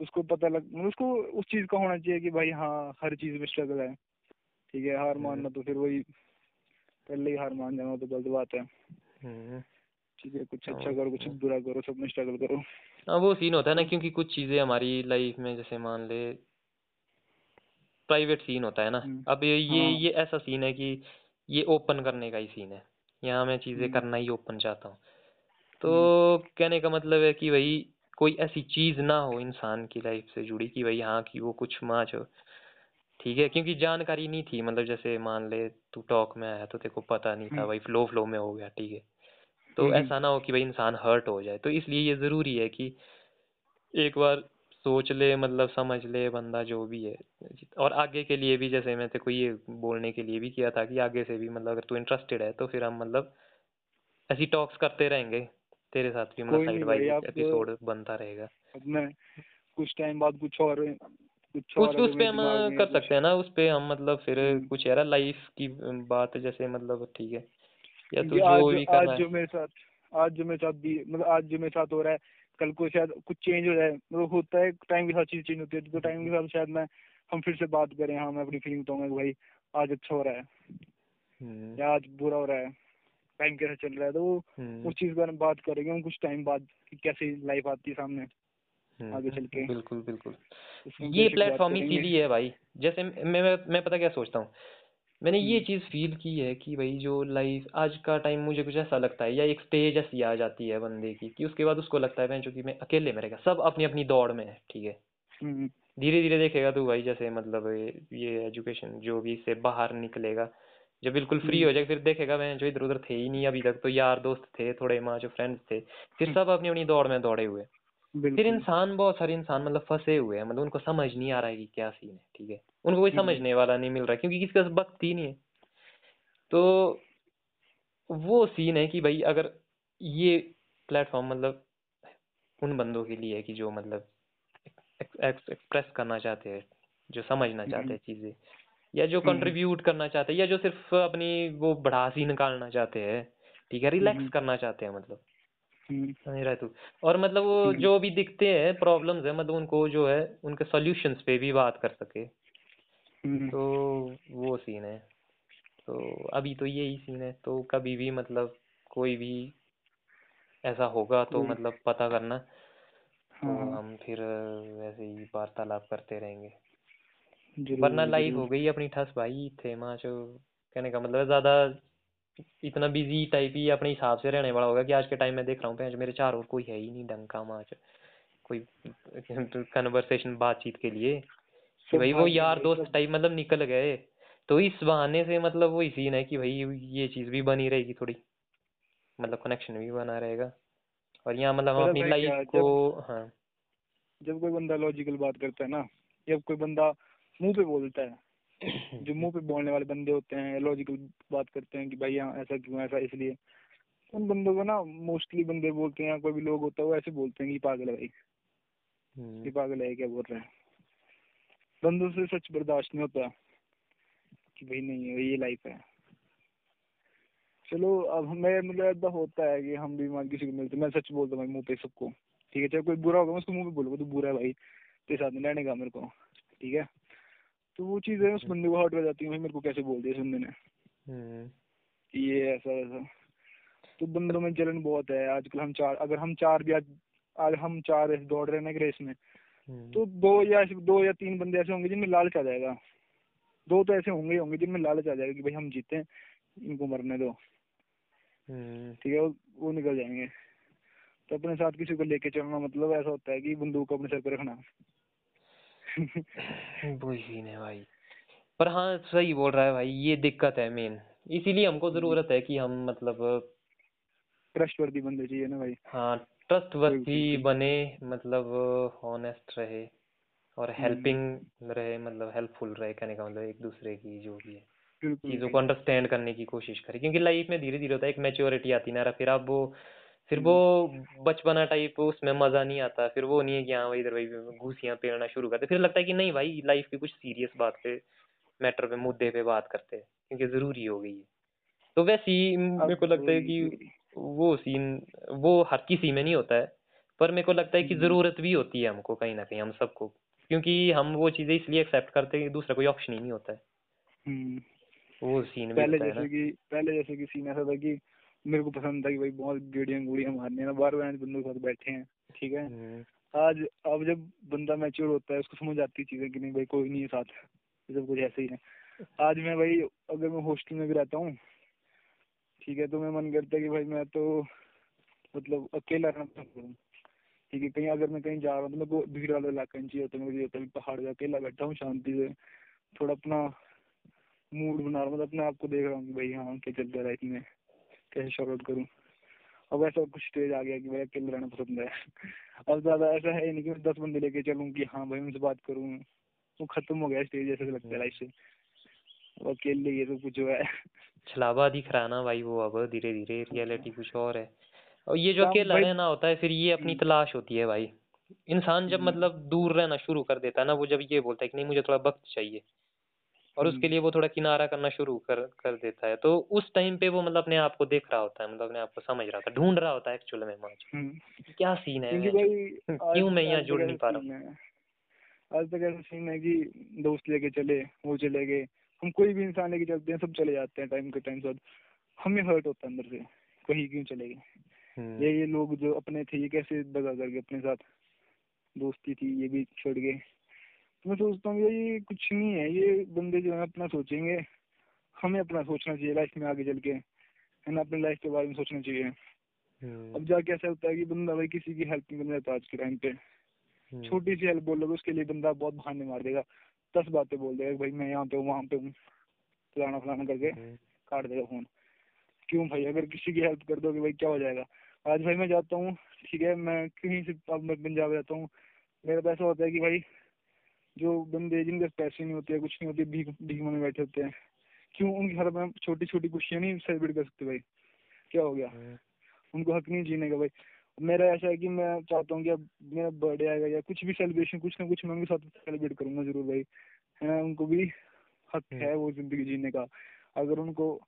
उसको पता लग मतलब उसको उस चीज़ का होना चाहिए कि भाई हाँ हर चीज़ में स्ट्रगल है। ठीक है हार मानना तो फिर वही पहले ही हार मान जाना तो गलत बात है।
हम्म।
ठीक है कुछ अच्छा करो कुछ बुरा करो सब में स्ट्रगल करो।
हाँ वो सीन होता है ना क्योंकि कुछ चीज़ें हमारी लाइफ में जैसे मान ले प्राइवेट सीन होता है ना।
हम्म,
अब ये ये
हाँ।
ये ऐसा सीन है कि ये ओपन करने का ही सीन है। यहाँ मैं चीज़ें
हम्म,
करना ही ओपन चाहता हूँ। तो कहने का मतलब है कि भाई कोई ऐसी चीज़ ना हो इंसान की लाइफ से जुड़ी कि भाई हाँ कि वो कुछ माच हो। ठीक है? क्योंकि जानकारी नहीं थी मतलब जैसे मान ले तू टॉक में आया तो तेरे को पता नहीं था
हम्म,
भाई फ्लो फ्लो में हो गया ठीक है? तो
हम्म,
ऐसा ना हो कि भाई इंसान हर्ट हो जाए। तो इसलिए ये ज़रूरी है कि एक बार सोच ले मतलब समझ ले बंदा जो भी है। और आगे के लिए भी जैसे मैं तेरे को ये बोलने के लिए भी किया था कि आगे से भी मतलब अगर तू इंटरेस्टेड है तो फिर हम मतलब ऐसी टॉक्स करते रहेंगे। तेरे साथ भी मतलब साइड बाई एपिसोड बनता रहेगा।
अब मैं कुछ टाइम बाद कुछ और कुछ
उस पे उस पे हम कर सकते हैं ना उस पे हम मतलब फिर
हम्म।
कुछ यार लाइफ की बात जैसे मतलब ठीक है। या तू जो भी कर
आज जो मेरे साथ आज जो मेरे साथ भी मतलब आज जो मेरे साथ हो रहा है कल को शायद कुछ चेंज हो जाए। मतलब होता है टाइम के साथ चीज़ चेंज होती है तो टाइम के साथ शायद मैं हम फिर से बात करें हाँ मैं अपनी फीलिंग बताऊँगा भाई आज अच्छा हो रहा है।
हम्म,
या आज बुरा हो रहा है। टाइम कैसा चल रहा है? तो वो
हम्म,
उस चीज़ के बारे में बात करेंगे हम कुछ टाइम बाद कैसी लाइफ आती है सामने
हम्म,
आगे चल के।
बिल्कुल बिल्कुल। ये प्लेटफॉर्म इसीलिए है भाई जैसे मैं मैं पता क्या सोचता हूँ? मैंने ये
हम्म,
चीज़ फील की है कि भाई जो लाइफ आज का टाइम मुझे कुछ ऐसा लगता है या एक स्टेज ऐसी आ जाती है बंदे की कि उसके बाद उसको लगता है मैं कि मैं अकेले में रहेगा सब अपनी अपनी दौड़ में है ठीक है?
हम्म,
धीरे धीरे देखेगा तू भाई जैसे मतलब ये एजुकेशन जो भी इससे बाहर निकलेगा जब बिल्कुल फ्री
हम्म,
हो जाएगा फिर देखेगा मैं जो इधर उधर थे ही नहीं अभी तक तो यार दोस्त थे थोड़े माँ जो फ्रेंड्स थे फिर
हम्म,
सब अपनी अपनी दौड़ में दौड़े हुए। फिर इंसान बहुत सारे इंसान मतलब फंसे हुए हैं मतलब उनको समझ नहीं आ रहा है कि क्या सीन है ठीक है? उनको कोई
हम्म,
समझने वाला नहीं मिल रहा क्योंकि किसी का वक्त ही नहीं है। तो वो सीन है कि भाई अगर ये प्लेटफॉर्म मतलब उन बंदों के लिए है कि जो मतलब एक्सप्रेस करना चाहते हैं जो समझना चाहते हैं चीज़ें। या जो
हम्म,
कंट्रीब्यूट करना चाहते हैं या जो सिर्फ़ अपनी वो भड़ासी निकालना चाहते हैं ठीक है? रिलैक्स
हम्म,
करना चाहते हैं मतलब।
हम्म,
समझ रहा तू? और मतलब वो
हम्म,
जो भी दिखते हैं प्रॉब्लम्स है मतलब उनको जो है उनके सॉल्यूशंस पे भी बात कर सके।
हम्म,
तो वो सीन है। तो अभी तो यही सीन है। तो कभी भी मतलब कोई भी ऐसा होगा तो मतलब पता करना। तो
हाँ।
हम फिर वैसे ही वार्तालाप करते रहेंगे। वरना लाइफ हो गई अपनी ठस भाई थे माँ कहने का मतलब ज़्यादा इतना बिज़ी टाइप ही अपने हिसाब से रहने वाला होगा कि आज के टाइम में देख रहा हूँ भैंस मेरे चार और कोई है ही नहीं ढंग का माँ कोई कन्वर्सेशन बातचीत के लिए। कि भाई वो यार दोस्त टाइप मतलब निकल गए। तो इस बहाने से मतलब वो सीन है कि भाई ये चीज़ भी बनी रहेगी थोड़ी। मतलब कनेक्शन भी बना रहेगा। और यहाँ मतलब हम अपनी लाइफ को
जब
हाँ।
जब कोई बंदा लॉजिकल बात करता है ना या कोई बंदा मुँह पे बोलता है। जो मुँह पे बोलने वाले बंदे होते हैं लॉजिकल बात करते हैं कि भाई यहाँ ऐसा क्यों ऐसा इसलिए। उन बंदों को ना मोस्टली बंदे बोलते हैं कोई भी लोग होता है वो ऐसे बोलते हैं कि पागल है भाई। ये
हम्म,
पागल है क्या बोल रहे हैं? बंदों से सच बर्दाश्त नहीं होता कि भाई नहीं ये लाइफ है। चलो अब हमें मतलब ऐसा होता है कि हम भी मान किसी को मिलते मैं सच बोलता हूँ मुँह पे सबको। ठीक है चाहे कोई बुरा होगा मैं उसको मुँह पे बोलूँगा तू बुरा है भाई तेरे साथ नहीं रहने का मेरे को। ठीक है? तो वो चीज़ है उस बंदे को हर्ट कर जाती है भाई मेरे को कैसे बोल दिया इस बंदे ने।
हम्म,
ये ऐसा ऐसा तो बंदों में जलन बहुत है आजकल हम चार अगर हम चार भी आज आज हम चार दौड़ रहे हैं ना रेस में
हम्म,
तो दो या दो या तीन बंदे ऐसे होंगे जिनमें लालच आ जाएगा। दो तो ऐसे होंगे होंगे जिनमें लालच आ जाएगा कि भाई हम जीते इनको मरने दो।
हम्म,
ठीक है वो, निकल जाएँगे। तो अपने साथ किसी को लेके चलना मतलब ऐसा होता है कि बंदूक को अपने सर पे रखना।
वही है भाई। पर हाँ सही बोल रहा है भाई ये दिक्कत है मेन इसीलिए हमको ज़रूरत है कि हम मतलब
ट्रस्टवर्दी बंदे चाहिए ना भाई।
हाँ ट्रस्टवर्थी
बिल्कुल।
बने मतलब ऑनेस्ट रहे और
हम्म,
हेल्पिंग रहे मतलब हेल्पफुल रहे कहने का मतलब एक दूसरे की जो भी है। चीज़ों को अंडरस्टैंड करने की कोशिश करे क्योंकि लाइफ में धीरे धीरे होता है एक मेच्योरिटी आती ना फिर आप वो फिर वो बचपना टाइप उसमें मज़ा नहीं आता फिर वो नहीं है कि हाँ भाई इधर भाई घूसियाँ पेरना शुरू करते फिर लगता है कि नहीं भाई लाइफ की कुछ सीरियस बात पे मैटर पे मुद्दे पे बात करते हैं क्योंकि ज़रूरी हो गई है। तो वैसे ही मेरे को लगता है कि वो सीन वो हर किसी में नहीं होता है पर मेरे को लगता है कि
हम्म।
ज़रूरत भी होती है हमको कहीं ना कहीं हम सबको क्योंकि हम वो चीज़ें इसलिए एक्सेप्ट करते हैं कि दूसरा कोई ऑप्शन ही नहीं होता है।
हम्म,
वो सीन
पहले जैसे कि पहले जैसे कि सीन ऐसा था कि मेरे को पसंद था कि भाई बहुत गेड़ियाँ गुड़ियाँ मारने ना बार बार बंदों के साथ बैठे हैं ठीक है?
हम्म,
आज अब जब बंदा मैच्योर होता है उसको समझ आती है चीज़ें कि नहीं भाई कोई नहीं है साथ सब कुछ ऐसे ही है। आज मैं भाई अगर मैं हॉस्टल में भी रहता हूँ ठीक है तो मैं मन करता है कि भाई मैं तो मतलब अकेला रहना पसंद करूँ। ठीक है कहीं अगर मैं कहीं जा रहा हूँ तो मेरे को भीड़ वाला इलाका नहीं चाहिए होता मुझे होता है पहाड़ का अकेला बैठा हूँ शांति से थोड़ा अपना मूड बना रहा हूँ मतलब अपने आप को देख रहा हूँ कि भाई हाँ क्या चल रहा है लाइफ में। कैसे शॉर्ट आउट करूँ। अब ऐसा कुछ स्टेज आ गया कि भाई अकेले रहना पसंद है। अब ज़्यादा ऐसा है नहीं कि मैं दस बंदे लेके चलूँ कि हाँ भाई उनसे बात करूँ। वो खत्म हो गया स्टेज ऐसा लगता है लाइफ से। अब अकेले ये सब कुछ जो है।
छलावा दिख रहा है ना भाई वो अब धीरे धीरे रियलिटी कुछ और है। और ये जो अकेला रहना होता है फिर ये अपनी
हम्म।
तलाश होती है भाई। इंसान जब
हम्म।
मतलब दूर रहना शुरू कर देता है ना वो जब ये बोलता है कि नहीं मुझे थोड़ा वक्त चाहिए। और उसके
हम्म।
लिए वो थोड़ा किनारा करना शुरू कर कर देता है। तो उस टाइम पे वो मतलब अपने आप को देख रहा होता है मतलब अपने आप को समझ रहा होता है ढूंढ रहा होता है एक्चुअल में माँ
हम्म।
क्या सीन है क्यों मैं यहाँ जुड़ नहीं पा रहा?
आज तक ऐसा सीन है कि दोस्त लेके चले वो चले गए हम कोई भी इंसान लेके चलते हैं सब चले जाते हैं टाइम के टाइम बाद हमें हर्ट होता है अंदर से कहीं क्यों चले गए?
हम्म,
ये ये लोग जो अपने थे ये कैसे दगा करके अपने साथ? दोस्ती थी ये भी छोड़ गए। मैं सोचता हूँ ये कुछ नहीं है ये बंदे जो है अपना सोचेंगे। हमें अपना सोचना चाहिए लाइफ में आगे चल के है ना? अपनी लाइफ के बारे में सोचना चाहिए।
हम्म,
अब जाके ऐसा होता है कि बंदा भाई किसी की हेल्प नहीं करना चाहता आज के टाइम पे।
हम्म,
छोटी सी हेल्प बोलोगे उसके लिए बंदा बहुत बहाने मार देगा। दस बातें बोल देगा भाई मैं यहाँ पे हूँ वहाँ पे हूँ। फलाना फलाना करके
हम्म,
काट देगा फ़ोन। क्यों भाई? अगर किसी की हेल्प कर दोगे भाई क्या हो जाएगा? आज भाई मैं जाता हूँ ठीक है? मैं कहीं से अब मैं पंजाब जाता हूँ। मेरा ऐसा होता है कि भाई जो बंदे जिनके पास नहीं होते कुछ नहीं होते भीख भीख में बैठे होते हैं। क्यों? उनके घर में छोटी छोटी खुशियाँ नहीं सेलिब्रेट कर सकते भाई। क्या हो गया?
हम्म,
उनको हक नहीं जीने का भाई। मेरा ऐसा है कि मैं चाहता हूँ कि अब मेरा बर्थडे आएगा या कुछ भी सेलिब्रेशन कुछ ना कुछ मैं उनके साथ सेलिब्रेट करूँगा ज़रूर भाई। है ना उनको भी हक
हम्म।
है वो ज़िंदगी जीने का। अगर उनको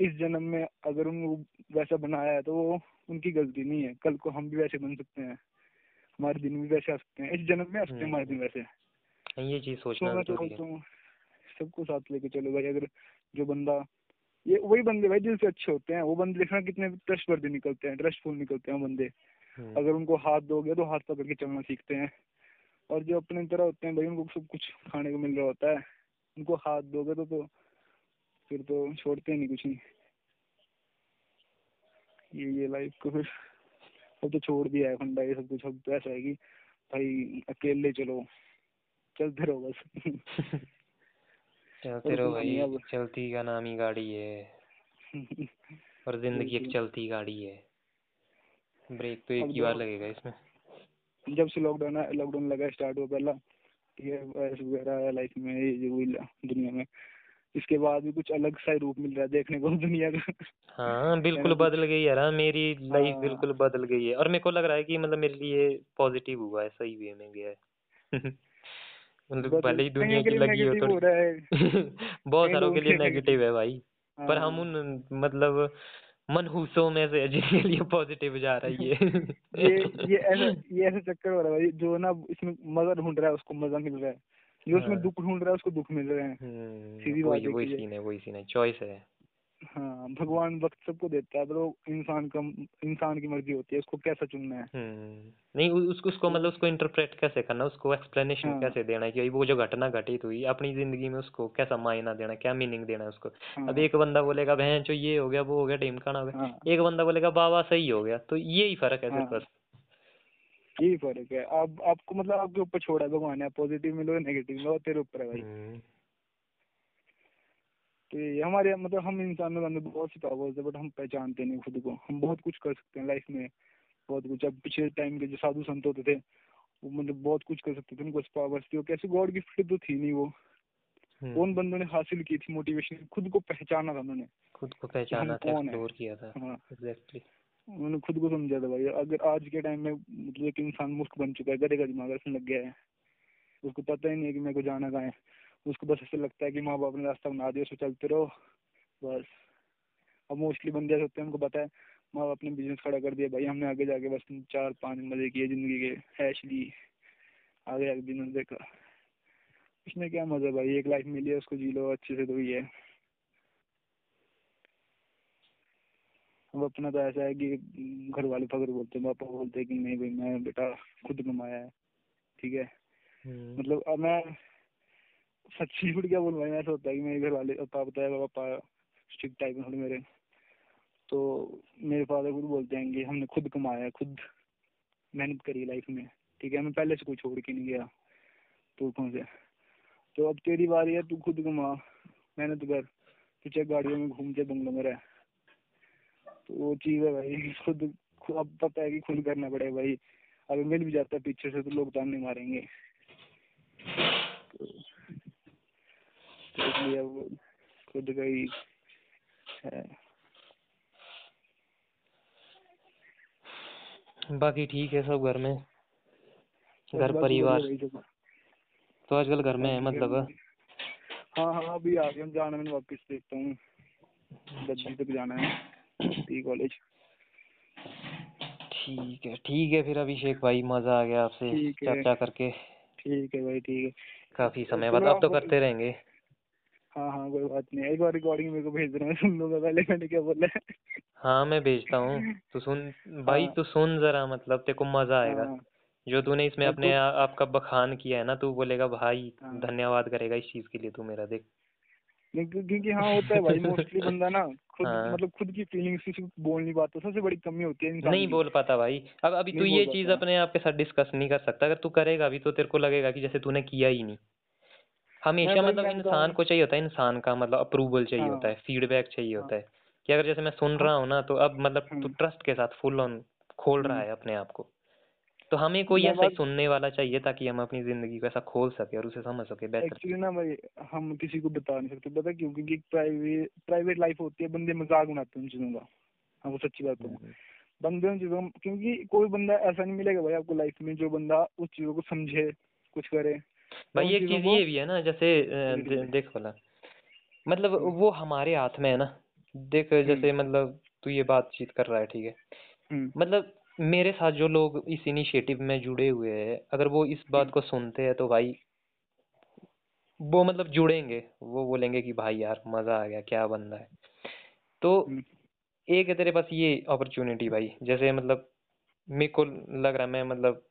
इस जन्म में अगर उनको वैसा बनाया है तो वो उनकी गलती नहीं है। कल को हम भी वैसे बन सकते हैं। हमारे दिन भी वैसे आ सकते हैं। इस जन्म में आ सकते हैं हमारे दिन वैसे।
ये चीज़ सोचना
तो
ज़रूरी है।
सबको साथ लेके चलो भाई अगर जो बंदा ये वही बंदे भाई दिल से अच्छे होते हैं वो बंदे देखना कितने ट्रस्ट वर्दी निकलते हैं ट्रस्टफुल निकलते हैं बंदे।
हम्म,
अगर उनको हाथ दोगे तो हाथ पकड़ के चलना सीखते हैं। और जो अपने तरह होते हैं भाई उनको सब कुछ खाने को मिल रहा होता है। उनको हाथ दोगे तो, तो फिर तो छोड़ते नहीं कुछ नहीं ये ये लाइफ को फिर अब तो छोड़ दिया है फंडा ये सब कुछ अब तो ऐसा है कि भाई अकेले चलो। चलते रहो बस।
चलते रहो भाई। चलती का नाम ही गाड़ी है। और ज़िंदगी एक। चलती गाड़ी है। ब्रेक तो एक ही बार लगेगा इसमें।
जब से लॉकडाउन लॉकडाउन लगा स्टार्ट हुआ पहला ये वायरस वगैरह आया लाइफ में ये जो हुई दुनिया में। इसके बाद भी कुछ अलग सा रूप मिल रहा है देखने को दुनिया का।
हाँ बिल्कुल बदल गई है ना मेरी लाइफ
हाँ।
बिल्कुल बदल गई है। और मेरे को लग रहा है कि मतलब मेरे लिए पॉजिटिव हुआ है सही वे में गया है। मतलब भले ही दुनिया
की
लगी हो थोड़ी
हो है।
बहुत सारों के लिए नेगेटिव है भाई। पर हम
हाँ।
उन मतलब मनहूसों में से हैं जिनके लिए पॉजिटिव जा रही है। ये
ये ऐसे ये ऐसा चक्कर हो रहा है जो ना इसमें मज़ा ढूंढ रहा है उसको मज़ा मिल रहा है। जो उसमें
हाँ।
दुख ढूंढ रहा है उसको दुख मिल रहा हैं।
हम्म,
सीधी
वही
बात
वही सीन है वही सीन है। चॉइस है।
हाँ भगवान वक्त सबको देता है तो इंसान का इंसान की मर्ज़ी होती है उसको कैसा चुनना है।
हम्म नहीं उसको उसको मतलब उसको इंटरप्रेट कैसे करना उसको एक्सप्लेनेशन
हाँ।
कैसे देना है कि वो जो घटना घटित हुई अपनी ज़िंदगी में उसको कैसा मायना देना क्या मीनिंग देना है उसको।
हाँ,
अब एक बंदा बोलेगा बहन जो ये हो गया वो हो गया ढीमकाना हो गया
हाँ।
एक बंदा बोलेगा बाबा सही हो गया। तो यही फ़र्क है सिर्फ़
हाँ।
बस।
यही फ़र्क है। आप आपको मतलब आपके ऊपर छोड़ा है भगवान है पॉजिटिव मिलो या नेगेटिव मिलो तेरे ऊपर है भाई।
हम्म,
तो ये हमारे मतलब हम इंसानों के अंदर बहुत सी पावर्स है बट हम पहचानते नहीं खुद को। हम बहुत कुछ कर सकते हैं लाइफ में। बहुत कुछ। अब पिछले टाइम के जो साधु संत होते थे वो मतलब बहुत कुछ कर सकते थे उनको पावर्स थी। वो कैसे गॉड गिफ्ट तो थी नहीं वो। कौन बंदों ने हासिल की थी मोटिवेशन खुद को पहचाना था उन्होंने।
खुद को पहचाना था एक्सप्लोर किया था।
हाँ।
एग्जैक्टली
उन्होंने खुद को समझा था भाई। अगर आज के टाइम में मतलब एक इंसान मूर्ख बन चुका है गधे का दिमाग रखने लग गया है। उसको पता ही नहीं है कि मेरे को जाना कहाँ है। उसको बस ऐसे लगता है कि माँ बाप ने रास्ता बना दिया उसको चलते रहो बस। अब मोस्टली बंदे ऐसे होते हैं उनको पता है माँ बाप ने बिज़नेस खड़ा कर दिया भाई हमने आगे जाके बस चार पाँच मज़े किए ज़िंदगी के ऐश ली आगे जाके बिज़नेस देखा। इसमें क्या मज़ा भाई एक लाइफ मिली है उसको जी लो अच्छे से तो है। अब अपना तो ऐसा है कि घर वाले फकर बोलते हैं पापा बोलते हैं कि नहीं भाई मैं बेटा खुद कमाया है ठीक है।
हम्म,
मतलब अब मैं सच्ची झूठ क्या बोलूँ भाई ऐसा होता है कि मेरे घर वाले पापा बताया, पापा स्ट्रिक्ट टाइप में थोड़े मेरे। तो मेरे फादर खुद बोलते हैं कि हमने खुद कमाया, खुद मेहनत करी लाइफ में। ठीक है, मैं पहले से कोई छोड़ के नहीं गया पुरखों से? तो अब तेरी बारी है, तू खुद कमा, मेहनत कर। तू चाहे गाड़ियों में घूम चाहे बंगलों में रह। तो वो चीज़ है भाई, खुद अब पता है कि खुद करना पड़ेगा भाई। अगर मिल भी जाता है पीछे से तो लोग ताने मारेंगे। तो तो इसलिए अब खुद का ही है।
बाकी ठीक है सब घर में। घर परिवार। तो आजकल घर में है मतलब?
हाँ हाँ अभी आ हम जाना मैंने वापस देखता हूँ। दस तक जाना है टी कॉलेज।
ठीक है ठीक है फिर अभिषेक भाई मज़ा आ गया आपसे चर्चा करके।
ठीक है भाई ठीक है।
काफ़ी समय बाद अब तो करते रहेंगे।
हाँ हाँ कोई बात नहीं। एक बार रिकॉर्डिंग मेरे को भेज देना मैं सुन लूँगा पहले मैंने क्या बोला है।
हाँ मैं भेजता हूँ। तू सुन भाई
हाँ।
तू सुन जरा मतलब तेरे को मज़ा आएगा।
हाँ।
जो तूने इसमें अपने
तो
आ, आपका बखान किया है ना तू बोलेगा भाई
हाँ।
धन्यवाद करेगा इस चीज़ के लिए तू मेरा देख।
क्योंकि हाँ होता है भाई मोस्टली बंदा ना खुद
हाँ।
मतलब खुद की फीलिंग्स किसी बोल नहीं पाता सबसे बड़ी कमी होती है
नहीं
की।
बोल पाता भाई। अब अभी तू ये चीज़ अपने आप के साथ डिस्कस नहीं कर सकता। अगर तू करेगा भी तो तेरे को लगेगा कि जैसे तूने किया ही नहीं। हमेशा मतलब इंसान को चाहिए होता है इंसान का मतलब अप्रूवल चाहिए होता
हाँ
है। फीडबैक चाहिए
हाँ
होता है। कि अगर जैसे मैं सुन
हाँ।
रहा हूँ ना तो अब मतलब तू
हम्म।
ट्रस्ट के साथ फुल ऑन खोल रहा
हम्म।
है अपने आप को। तो हमें कोई ऐसा ही सुनने वाला चाहिए ताकि हम अपनी ज़िंदगी को ऐसा खोल सके और उसे समझ सके बेहतर
एक्चुअली ना भाई हम किसी को बता नहीं सकते पता क्यों? क्योंकि प्राइवेट प्राइवेट लाइफ होती है बंदे मज़ाक बनाते हैं उन चीज़ों का। हाँ वो सच्ची बात है।
हम्म,
बंदे उन चीज़ों क्योंकि कोई बंदा ऐसा नहीं मिलेगा भाई आपको लाइफ में जो बंदा उस चीज़ों को समझे कुछ करे। तो
भाई एक
चीज़
ये भी है ना जैसे दे, देख बोला मतलब
हम्म।
वो हमारे हाथ में है ना। देख
हम्म।
जैसे मतलब तू ये बातचीत कर रहा है ठीक है।
हम्म।
मतलब मेरे साथ जो लोग इस इनिशिएटिव में जुड़े हुए हैं अगर वो इस बात
हम्म।
को सुनते हैं तो भाई वो मतलब जुड़ेंगे। वो बोलेंगे कि भाई यार मज़ा आ गया क्या बंदा है। तो
हम्म।
एक है तेरे पास ये अपॉर्चुनिटी भाई जैसे मतलब मेरे को लग रहा है मैं मतलब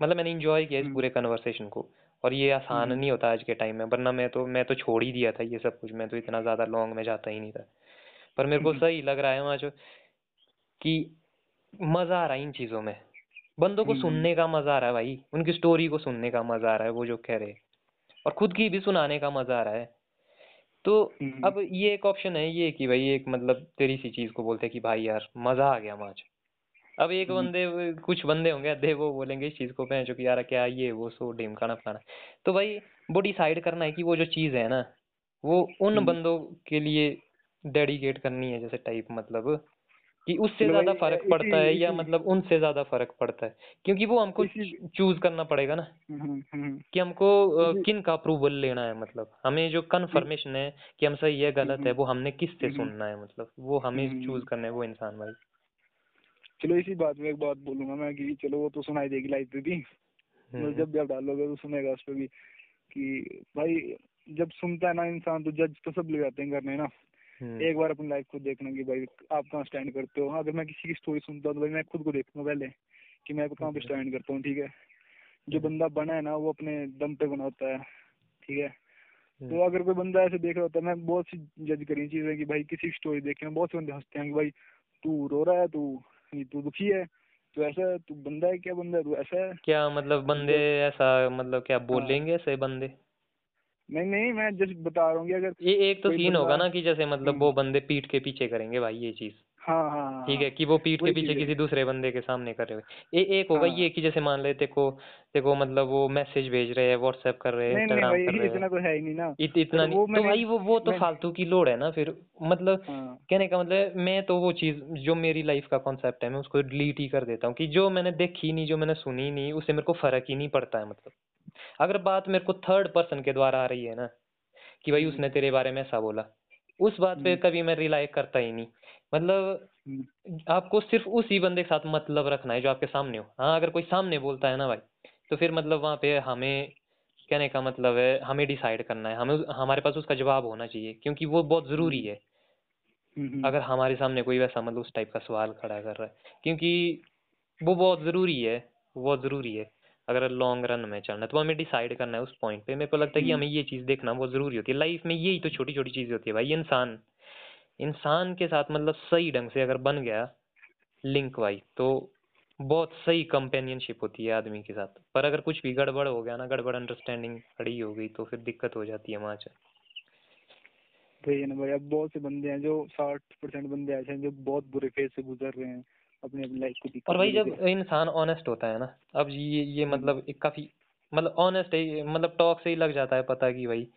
मतलब मैंने इंजॉय किया इस
हम्म।
पूरे कन्वर्सेशन को। और ये आसान
हम्म।
नहीं होता आज के टाइम में वरना मैं तो मैं तो छोड़ ही दिया था ये सब कुछ मैं तो इतना ज़्यादा लॉन्ग में जाता ही नहीं था। पर मेरे को
हम्म।
सही लग रहा है आज कि मज़ा आ रहा है इन चीज़ों में। बंदों को
हम्म
सुनने का मज़ा आ रहा है भाई उनकी स्टोरी को सुनने का मज़ा आ रहा है वो जो कह रहे और खुद की भी सुनाने का मज़ा आ रहा है। तो अब ये एक ऑप्शन है ये कि भाई एक मतलब तेरी सी चीज़ को बोलते हैं कि भाई यार मज़ा आ गया आज। अब एक
हम्म।
बंदे कुछ बंदे होंगे अद्धे वो बोलेंगे इस चीज़ को पहन कि यार क्या ये वो सो ढिमकाना फलाना। तो भाई वो डिसाइड करना है कि वो जो चीज़ है ना वो उन
हम्म।
बंदों के लिए डेडिकेट करनी है जैसे टाइप मतलब कि उससे ज़्यादा फ़र्क पड़ता है या मतलब उनसे ज़्यादा फ़र्क पड़ता है। क्योंकि वो हमको चूज़ करना पड़ेगा ना।
हम्म
कि हमको किन का अप्रूवल लेना है मतलब। हमें जो कन्फर्मेशन है कि हम सही है गलत है वो हमने किससे
हम्म
सुनना है मतलब। वो हमें चूज़ करना है वो इंसान भाई।
चलो इसी बात में एक बात बोलूँगा मैं कि चलो वो तो सुनाई देगी लाइफ पे भी। मतलब
हम्म
जब भी आप डालोगे तो सुनेगा उस पर भी कि भाई जब सुनता है ना इंसान तो जज तो सब लोग जाते हैं करने ना?
हम्म।
एक बार अपनी लाइफ को देखना कि भाई आप कहाँ स्टैंड करते हो? अगर मैं किसी की स्टोरी सुनता हूँ तो भाई मैं खुद को देखूँगा पहले कि मैं कहाँ पे स्टैंड करता हूँ ठीक है? जो
हम्म,
बंदा बना है ना वो अपने दम पे बना होता है ठीक है?
हम्म,
तो अगर कोई बंदा ऐसे देख रहा होता है मैं बहुत सी जज करी चीज़ें कि भाई किसी की स्टोरी देखे बहुत से बंदे हँसते हैं कि भाई तू रो रहा है तू तू दुखी है तो ऐसा तू बंदा है क्या बंदा है? तू ऐसा है?
क्या मतलब बंदे ऐसा मतलब क्या
हाँ।
बोलेंगे ऐसे बंदे?
नहीं नहीं मैं जस्ट बता रहा हूँ अगर
ये एक तो सीन होगा ना कि जैसे मतलब
हम्म।
वो बंदे पीठ के पीछे करेंगे भाई ये चीज़।
हाँ हाँ हाँ
ठीक
हाँ
कि वो पीठ के
वही
पीछे
चीज़ है।
किसी दूसरे बंदे के सामने कर रहे हो। ए, एक होगा
हाँ।
ये कि जैसे मान ले तेको तेको मतलब वो मैसेज भेज रहे हैं व्हाट्सएप कर रहे हैं
नहीं नहीं
इंस्टाग्राम कर
भाई
रहे हैं।
इतना तो है ही नहीं ना।
इत, इतना
पर
नहीं
वो
तो
मैंने
भाई वो वो तो फालतू की लोड है ना फिर। मतलब
हाँ।
कहने का मतलब मैं तो वो चीज़ जो मेरी लाइफ का कॉन्सेप्ट है मैं उसको डिलीट ही कर देता हूँ कि जो मैंने देखी नहीं जो मैंने सुनी नहीं उससे मेरे को फ़र्क ही नहीं पड़ता है मतलब। अगर बात मेरे को थर्ड पर्सन के द्वारा आ रही है ना कि भाई
हम्म।
उसने तेरे बारे में ऐसा बोला उस बात पे
हम्म।
कभी मैं रिलाई करता ही नहीं। मतलब
हम्म
आपको सिर्फ़ उसी बंदे के साथ मतलब रखना है जो आपके सामने हो। हाँ अगर कोई सामने बोलता है ना भाई तो फिर मतलब वहाँ पे हमें कहने का मतलब है हमें डिसाइड करना है। हमें हमारे पास उसका जवाब होना चाहिए क्योंकि वो बहुत ज़रूरी
हम्म
है।
हम्म
अगर हमारे सामने कोई वैसा मतलब उस टाइप का सवाल खड़ा कर रहा है क्योंकि वो बहुत ज़रूरी है वो बहुत ज़रूरी है। अगर लॉन्ग रन में चलना है तो हमें डिसाइड करना है उस पॉइंट पे। मेरे को लगता है कि
हम्म।
हमें ये चीज़ देखना बहुत ज़रूरी होती है। लाइफ में यही तो छोटी छोटी चीज़ें होती है भाई इंसान। इंसान के साथ मतलब सही ढंग से अगर बन गया लिंक भाई तो बहुत सही कंपेनियनशिप होती है आदमी के साथ। पर अगर कुछ भी गड़बड़ हो गया ना गड़बड़ अंडरस्टैंडिंग खड़ी हो गई तो फिर दिक्कत हो जाती है वहाँ से।
वही है ना भाई अब बहुत से बंदे हैं जो साठ परसेंट बंदे ऐसे हैं जो बहुत बुरे फ़ेज़ से गुजर रहे हैं अपनी अपनी लाइफ को
और भाई जब इंसान ऑनेस्ट होता है ना अब ये ये
हम्म।
मतलब एक काफ़ी मतलब ऑनेस्ट है मतलब टॉक से ही लग जाता है पता कि भाई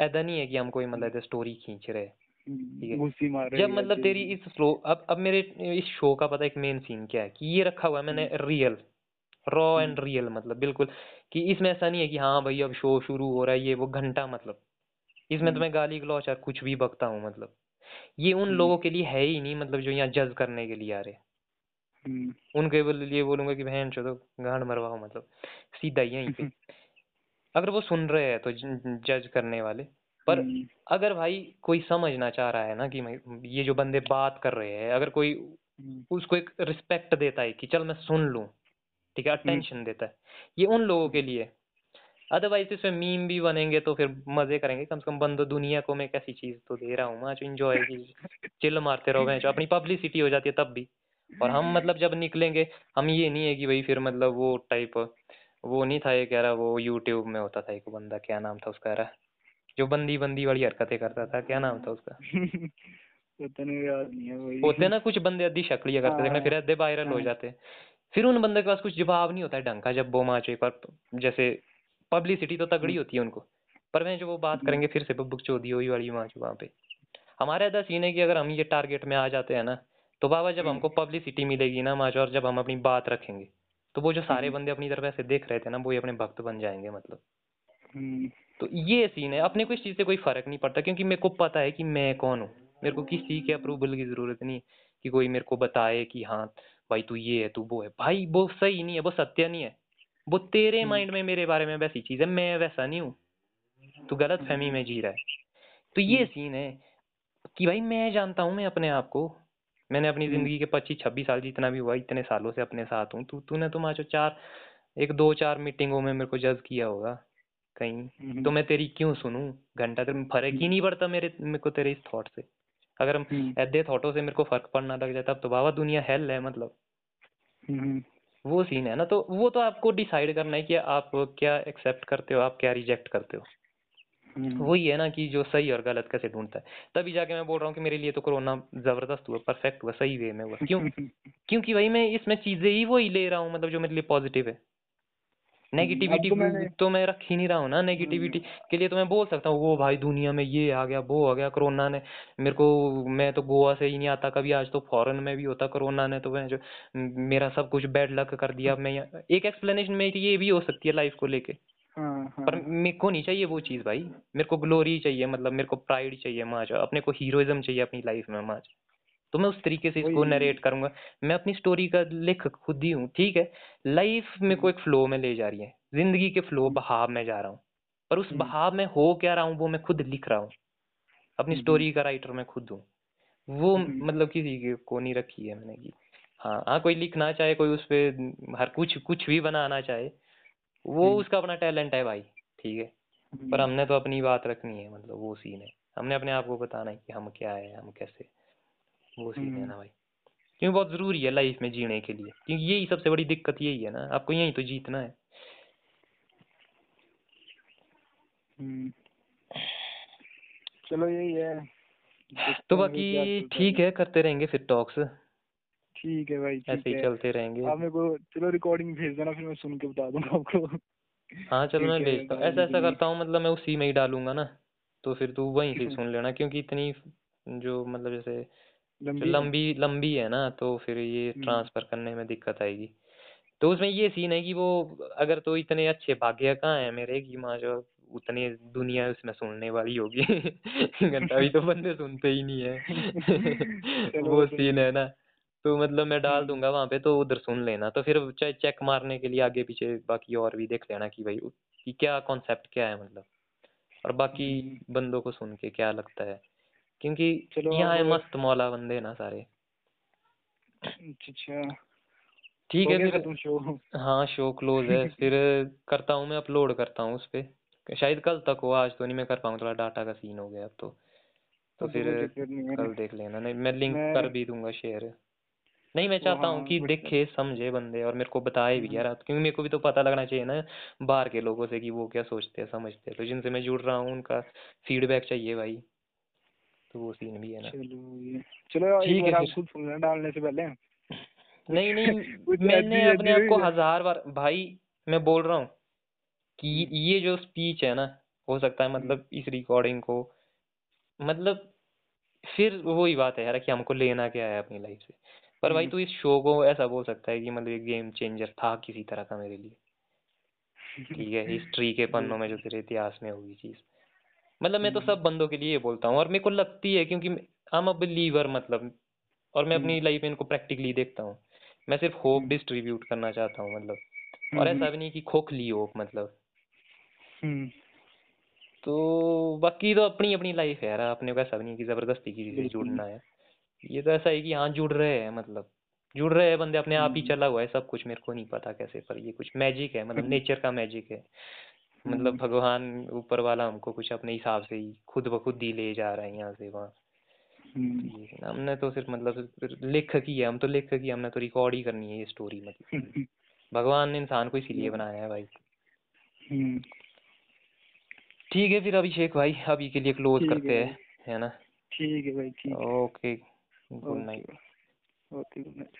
ऐसा नहीं है कि हम कोई मतलब स्टोरी खींच रहे है।
घुसी मार
जब मतलब तेरी। इस फ्लो अब अब मेरे इस शो का पता एक मेन सीन क्या है कि ये रखा हुआ है मैंने रियल रॉ एंड रियल मतलब बिल्कुल। कि इसमें ऐसा नहीं है कि हाँ भाई अब शो शुरू हो रहा है ये वो घंटा मतलब। इसमें तो
हम्म।
मैं गाली गलौच और कुछ भी बकता हूँ मतलब। ये उन
हम्म।
लोगों के लिए है ही नहीं मतलब जो यहाँ जज करने के लिए आ रहे
हम्म।
उनके लिए बोलूँगा कि बहन चो तो गांड मरवाओ मतलब। सीधा यहीं पे। अगर वो सुन रहे हैं तो जज करने वाले। पर
हम्म,
अगर भाई कोई समझना चाह रहा है ना कि ये जो बंदे बात कर रहे हैं अगर कोई
हम्म,
उसको एक रिस्पेक्ट देता है कि चल मैं सुन लूँ ठीक है अटेंशन देता है ये उन लोगों के लिए। अदरवाइज़ इसमें मीम भी बनेंगे तो फिर मज़े करेंगे। कम से कम बंदो दुनिया को मैं कैसी चीज़ तो दे रहा हूँ मैं इंजॉय की चिल मारते रहो भैंस अपनी पब्लिसिटी हो जाती है तब भी। और हम मतलब जब निकलेंगे हम ये नहीं है कि भाई फिर मतलब वो टाइप वो नहीं था ये कह रहा वो यूट्यूब में होता था एक बंदा क्या नाम था उसका यार? जो बंदी बंदी वाली हरकतें करता था क्या नाम था उसका
है
होते ना कुछ बंदे अद्धी शक्लियाँ करते थे
हाँ,
फिर अद्धे वायरल हो
हाँ।
जाते फिर उन बंदे के पास कुछ जवाब नहीं होता है ढंग का जब वो माचो एक बार जैसे पब्लिसिटी तो तगड़ी होती है उनको पर मैं जो वो बात
हम्म।
करेंगे फिर से बब्बुक चौधरी हुई वाली माचो वहाँ पे हमारे ऐसा सीन है कि अगर हम ये टारगेट में आ जाते हैं ना तो बाबा जब
हम्म।
हमको पब्लिसिटी मिलेगी ना माचो और जब हम अपनी बात रखेंगे तो वो जो सारे
हम्म।
बंदे अपनी तरफ़ ऐसे देख रहे थे ना वो ही अपने भक्त बन जाएँगे मतलब
हम्म,
तो ये सीन है अपने को इस चीज़ से कोई फ़र्क नहीं पड़ता क्योंकि मेरे को पता है कि मैं कौन हूँ। मेरे को किसी के अप्रूवल की ज़रूरत नहीं कि कोई मेरे को बताए कि हाँ भाई तू ये है तू वो है। भाई वो सही नहीं है वो सत्य नहीं है। वो तेरे
हम्म।
माइंड में मेरे बारे में वैसी चीज़ है मैं वैसा नहीं हूँ। तू गलत फहमी में जी रहा है। तो ये
हम्म।
सीन है कि भाई मैं जानता हूँ मैं अपने आप को। मैंने अपनी
हम्म।
ज़िंदगी के पच्चीस छब्बीस साल जितना भी हुआ इतने सालों से अपने साथ हूँ। तू तूने तो माचो चार एक दो चार मीटिंगों में मेरे को जज किया होगा। कहीं।
हम्म।
तो मैं तेरी क्यों सुनूं? घंटा तो फ़र्क ही नहीं पड़ता मेरे मेरे को तेरे इस थॉट से। अगर हम
हम्म।
ऐसे थॉटों से मेरे को फ़र्क पड़ना लग जाता तो बाबा दुनिया हेल है मतलब।
हम्म,
वो सीन है ना तो वो तो आपको डिसाइड करना है कि आप क्या एक्सेप्ट करते हो आप क्या रिजेक्ट करते हो।
हम्म।
वही है ना कि जो सही और गलत कैसे ढूंढता है। तभी जाके मैं बोल रहा हूँ कि मेरे लिए तो कोरोना ज़बरदस्त हुआ परफेक्ट हुआ सही वे में हुआ। क्यों? क्योंकि भाई मैं इसमें चीज़ें ही वही ले रहा हूँ मतलब जो मेरे लिए पॉजिटिव है। नेगेटिविटी
तो
तो मैं रख ही नहीं रहा हूँ ना नेगेटिविटी के लिए तो मैं बोल सकता हूँ वो भाई दुनिया में ये आ गया वो आ गया कोरोना ने मेरे को मैं तो गोवा से ही नहीं आता कभी आज तो फॉरेन में भी होता कोरोना ने तो मैं जो मेरा सब कुछ बैड लक कर दिया मैं एक एक्सप्लेनेशन मेरी ये भी हो सकती है लाइफ को लेके।
हाँ हाँ।
पर मेरे को नहीं चाहिए वो चीज़ भाई मेरे को ग्लोरी चाहिए मतलब मेरे को प्राइड चाहिए माज अपने को हीरोइज्म चाहिए अपनी लाइफ में माज तो मैं उस तरीके से इसको नरेट करूँगा। मैं अपनी स्टोरी का लेखक खुद ही हूँ ठीक है? लाइफ मेरे को एक फ्लो में ले जा रही है। ज़िंदगी के फ्लो बहाव में जा रहा हूँ। पर उस
हम्म।
बहाव में हो क्या रहा हूँ वो मैं खुद लिख रहा हूँ। अपनी
हम्म।
स्टोरी का राइटर मैं खुद हूँ। वो
हम्म।
मतलब किसी के नहीं रखी है मैंने की हाँ हाँ कोई लिखना चाहे कोई उस पर हर कुछ कुछ भी बनाना चाहे वो
हम्म।
उसका अपना टैलेंट है भाई ठीक है? पर हमने तो अपनी बात रखनी है मतलब वो सीन है। हमने अपने आप को बताना है कि हम क्या है हम कैसे वो सीन है
हम्म।
ना भाई। क्योंकि बहुत ज़रूरी है लाइफ में जीने के लिए। क्योंकि यही सबसे बड़ी दिक्कत यही है ना आपको यही तो जीतना है।
हम्म। चलो यही है।
तो बाकी ठीक है करते रहेंगे फिर टॉक्स
ठीक है भाई
ऐसे ही चलते रहेंगे।
आप मेरे को चलो रिकॉर्डिंग भेज देना फिर मैं सुन के बता दूँगा आपको।
हाँ चलो मैं भेजता हूँ। ऐसा ऐसा करता हूँ मतलब मैं उसी में ही डालूँगा ना। तो फिर तू वहीं से सुन लेना क्योंकि इतनी जो मतलब जैसे
लंबी है?
लंबी लंबी है ना तो फिर ये
हम्म।
ट्रांसफ़र करने में दिक्कत आएगी तो उसमें ये सीन है कि वो अगर तो इतने अच्छे भाग्य कहाँ है मेरे कि माँ जो उतनी दुनिया उसमें सुनने वाली होगी घंटा भी तो बंदे सुनते ही नहीं है
चलो,
वो सीन
है।
है ना तो मतलब मैं डाल
हम्म।
दूँगा वहाँ पे तो उधर सुन लेना तो फिर चाहे चेक मारने के लिए आगे पीछे बाकी और भी देख लेना कि भाई कि क्या कॉन्सेप्ट क्या है मतलब और बाकी
हम्म।
बंदों को सुन के क्या लगता है क्योंकि
चलो
यहाँ है मस्त मौला बंदे ना सारे।
अच्छा
ठीक
है
फिर
खत्म शो
हाँ शो क्लोज है। फिर करता हूँ मैं अपलोड करता हूँ उस पे। शायद कल तक हो आज तो नहीं मैं कर पाऊँ थोड़ा डाटा का सीन हो गया अब तो। तो
तो
फिर
है।
कल देख लेना। नहीं मैं लिंक कर भी दूँगा शेयर नहीं मैं चाहता हूँ
हाँ,
कि देखे समझे बंदे और मेरे को बताए भी
हम्म।
यार क्योंकि मेरे को भी तो पता लगना चाहिए ना बाहर के लोगों से कि वो क्या सोचते हैं समझते हैं। तो जिनसे मैं जुड़ रहा हूँ उनका फीडबैक चाहिए भाई। तो वो सीन भी है ना।
चलो ये चलो
ठीक
एक
है
बार आप। खुद डालने से पहले।
नहीं नहीं मैंने अपने आप को हज़ार बार भाई मैं बोल रहा हूँ कि
हम्म।
ये जो स्पीच है ना हो सकता है मतलब इस रिकॉर्डिंग को मतलब फिर वही बात है यार कि हमको लेना क्या है अपनी लाइफ से। पर भाई
हम्म।
तू इस शो को ऐसा बोल सकता है कि मतलब एक गेम चेंजर था किसी तरह का मेरे लिए। ठीक है हिस्ट्री के पन्नों में जो तेरे इतिहास में होगी चीज़। मतलब मैं तो
हम्म।
सब बंदों के लिए ये बोलता हूँ और मेरे को लगती है क्योंकि आई एम अ बिलीवर मतलब और मैं अपनी लाइफ में इनको प्रैक्टिकली देखता हूँ मैं सिर्फ़ होप
हम्म।
डिस्ट्रीब्यूट करना चाहता हूँ मतलब और
हम्म।
ऐसा भी नहीं कि खोखली होप मतलब
हम्म।
तो बाकी तो अपनी अपनी लाइफ है यार अपने को ऐसा भी नहीं कि ज़बरदस्ती किसी से जुड़ना है ये तो ऐसा है कि हाँ जुड़ रहे हैं मतलब जुड़ रहे हैं बंदे अपने आप ही
हम्म।
चला हुआ है सब कुछ मेरे को नहीं पता कैसे पर ये कुछ मैजिक है मतलब
हम्म।
नेचर का मैजिक है मतलब
हम्म।
भगवान ऊपर वाला हमको कुछ अपने हिसाब से ही खुद ब खुद ही ले जा रहे हैं यहाँ से वहाँ।
हम्म।
हमने तो सिर्फ़ मतलब लेखक ही है हम तो लेखक ही हमने तो रिकॉर्ड ही करनी है ये स्टोरी मतलब। भगवान ने इंसान को इसीलिए हम्म। बनाया है भाई। ठीक है फिर अभिषेक भाई अभी के लिए क्लोज करते हैं है ना?
ठीक है भाई ठीक
okay good night
okay good night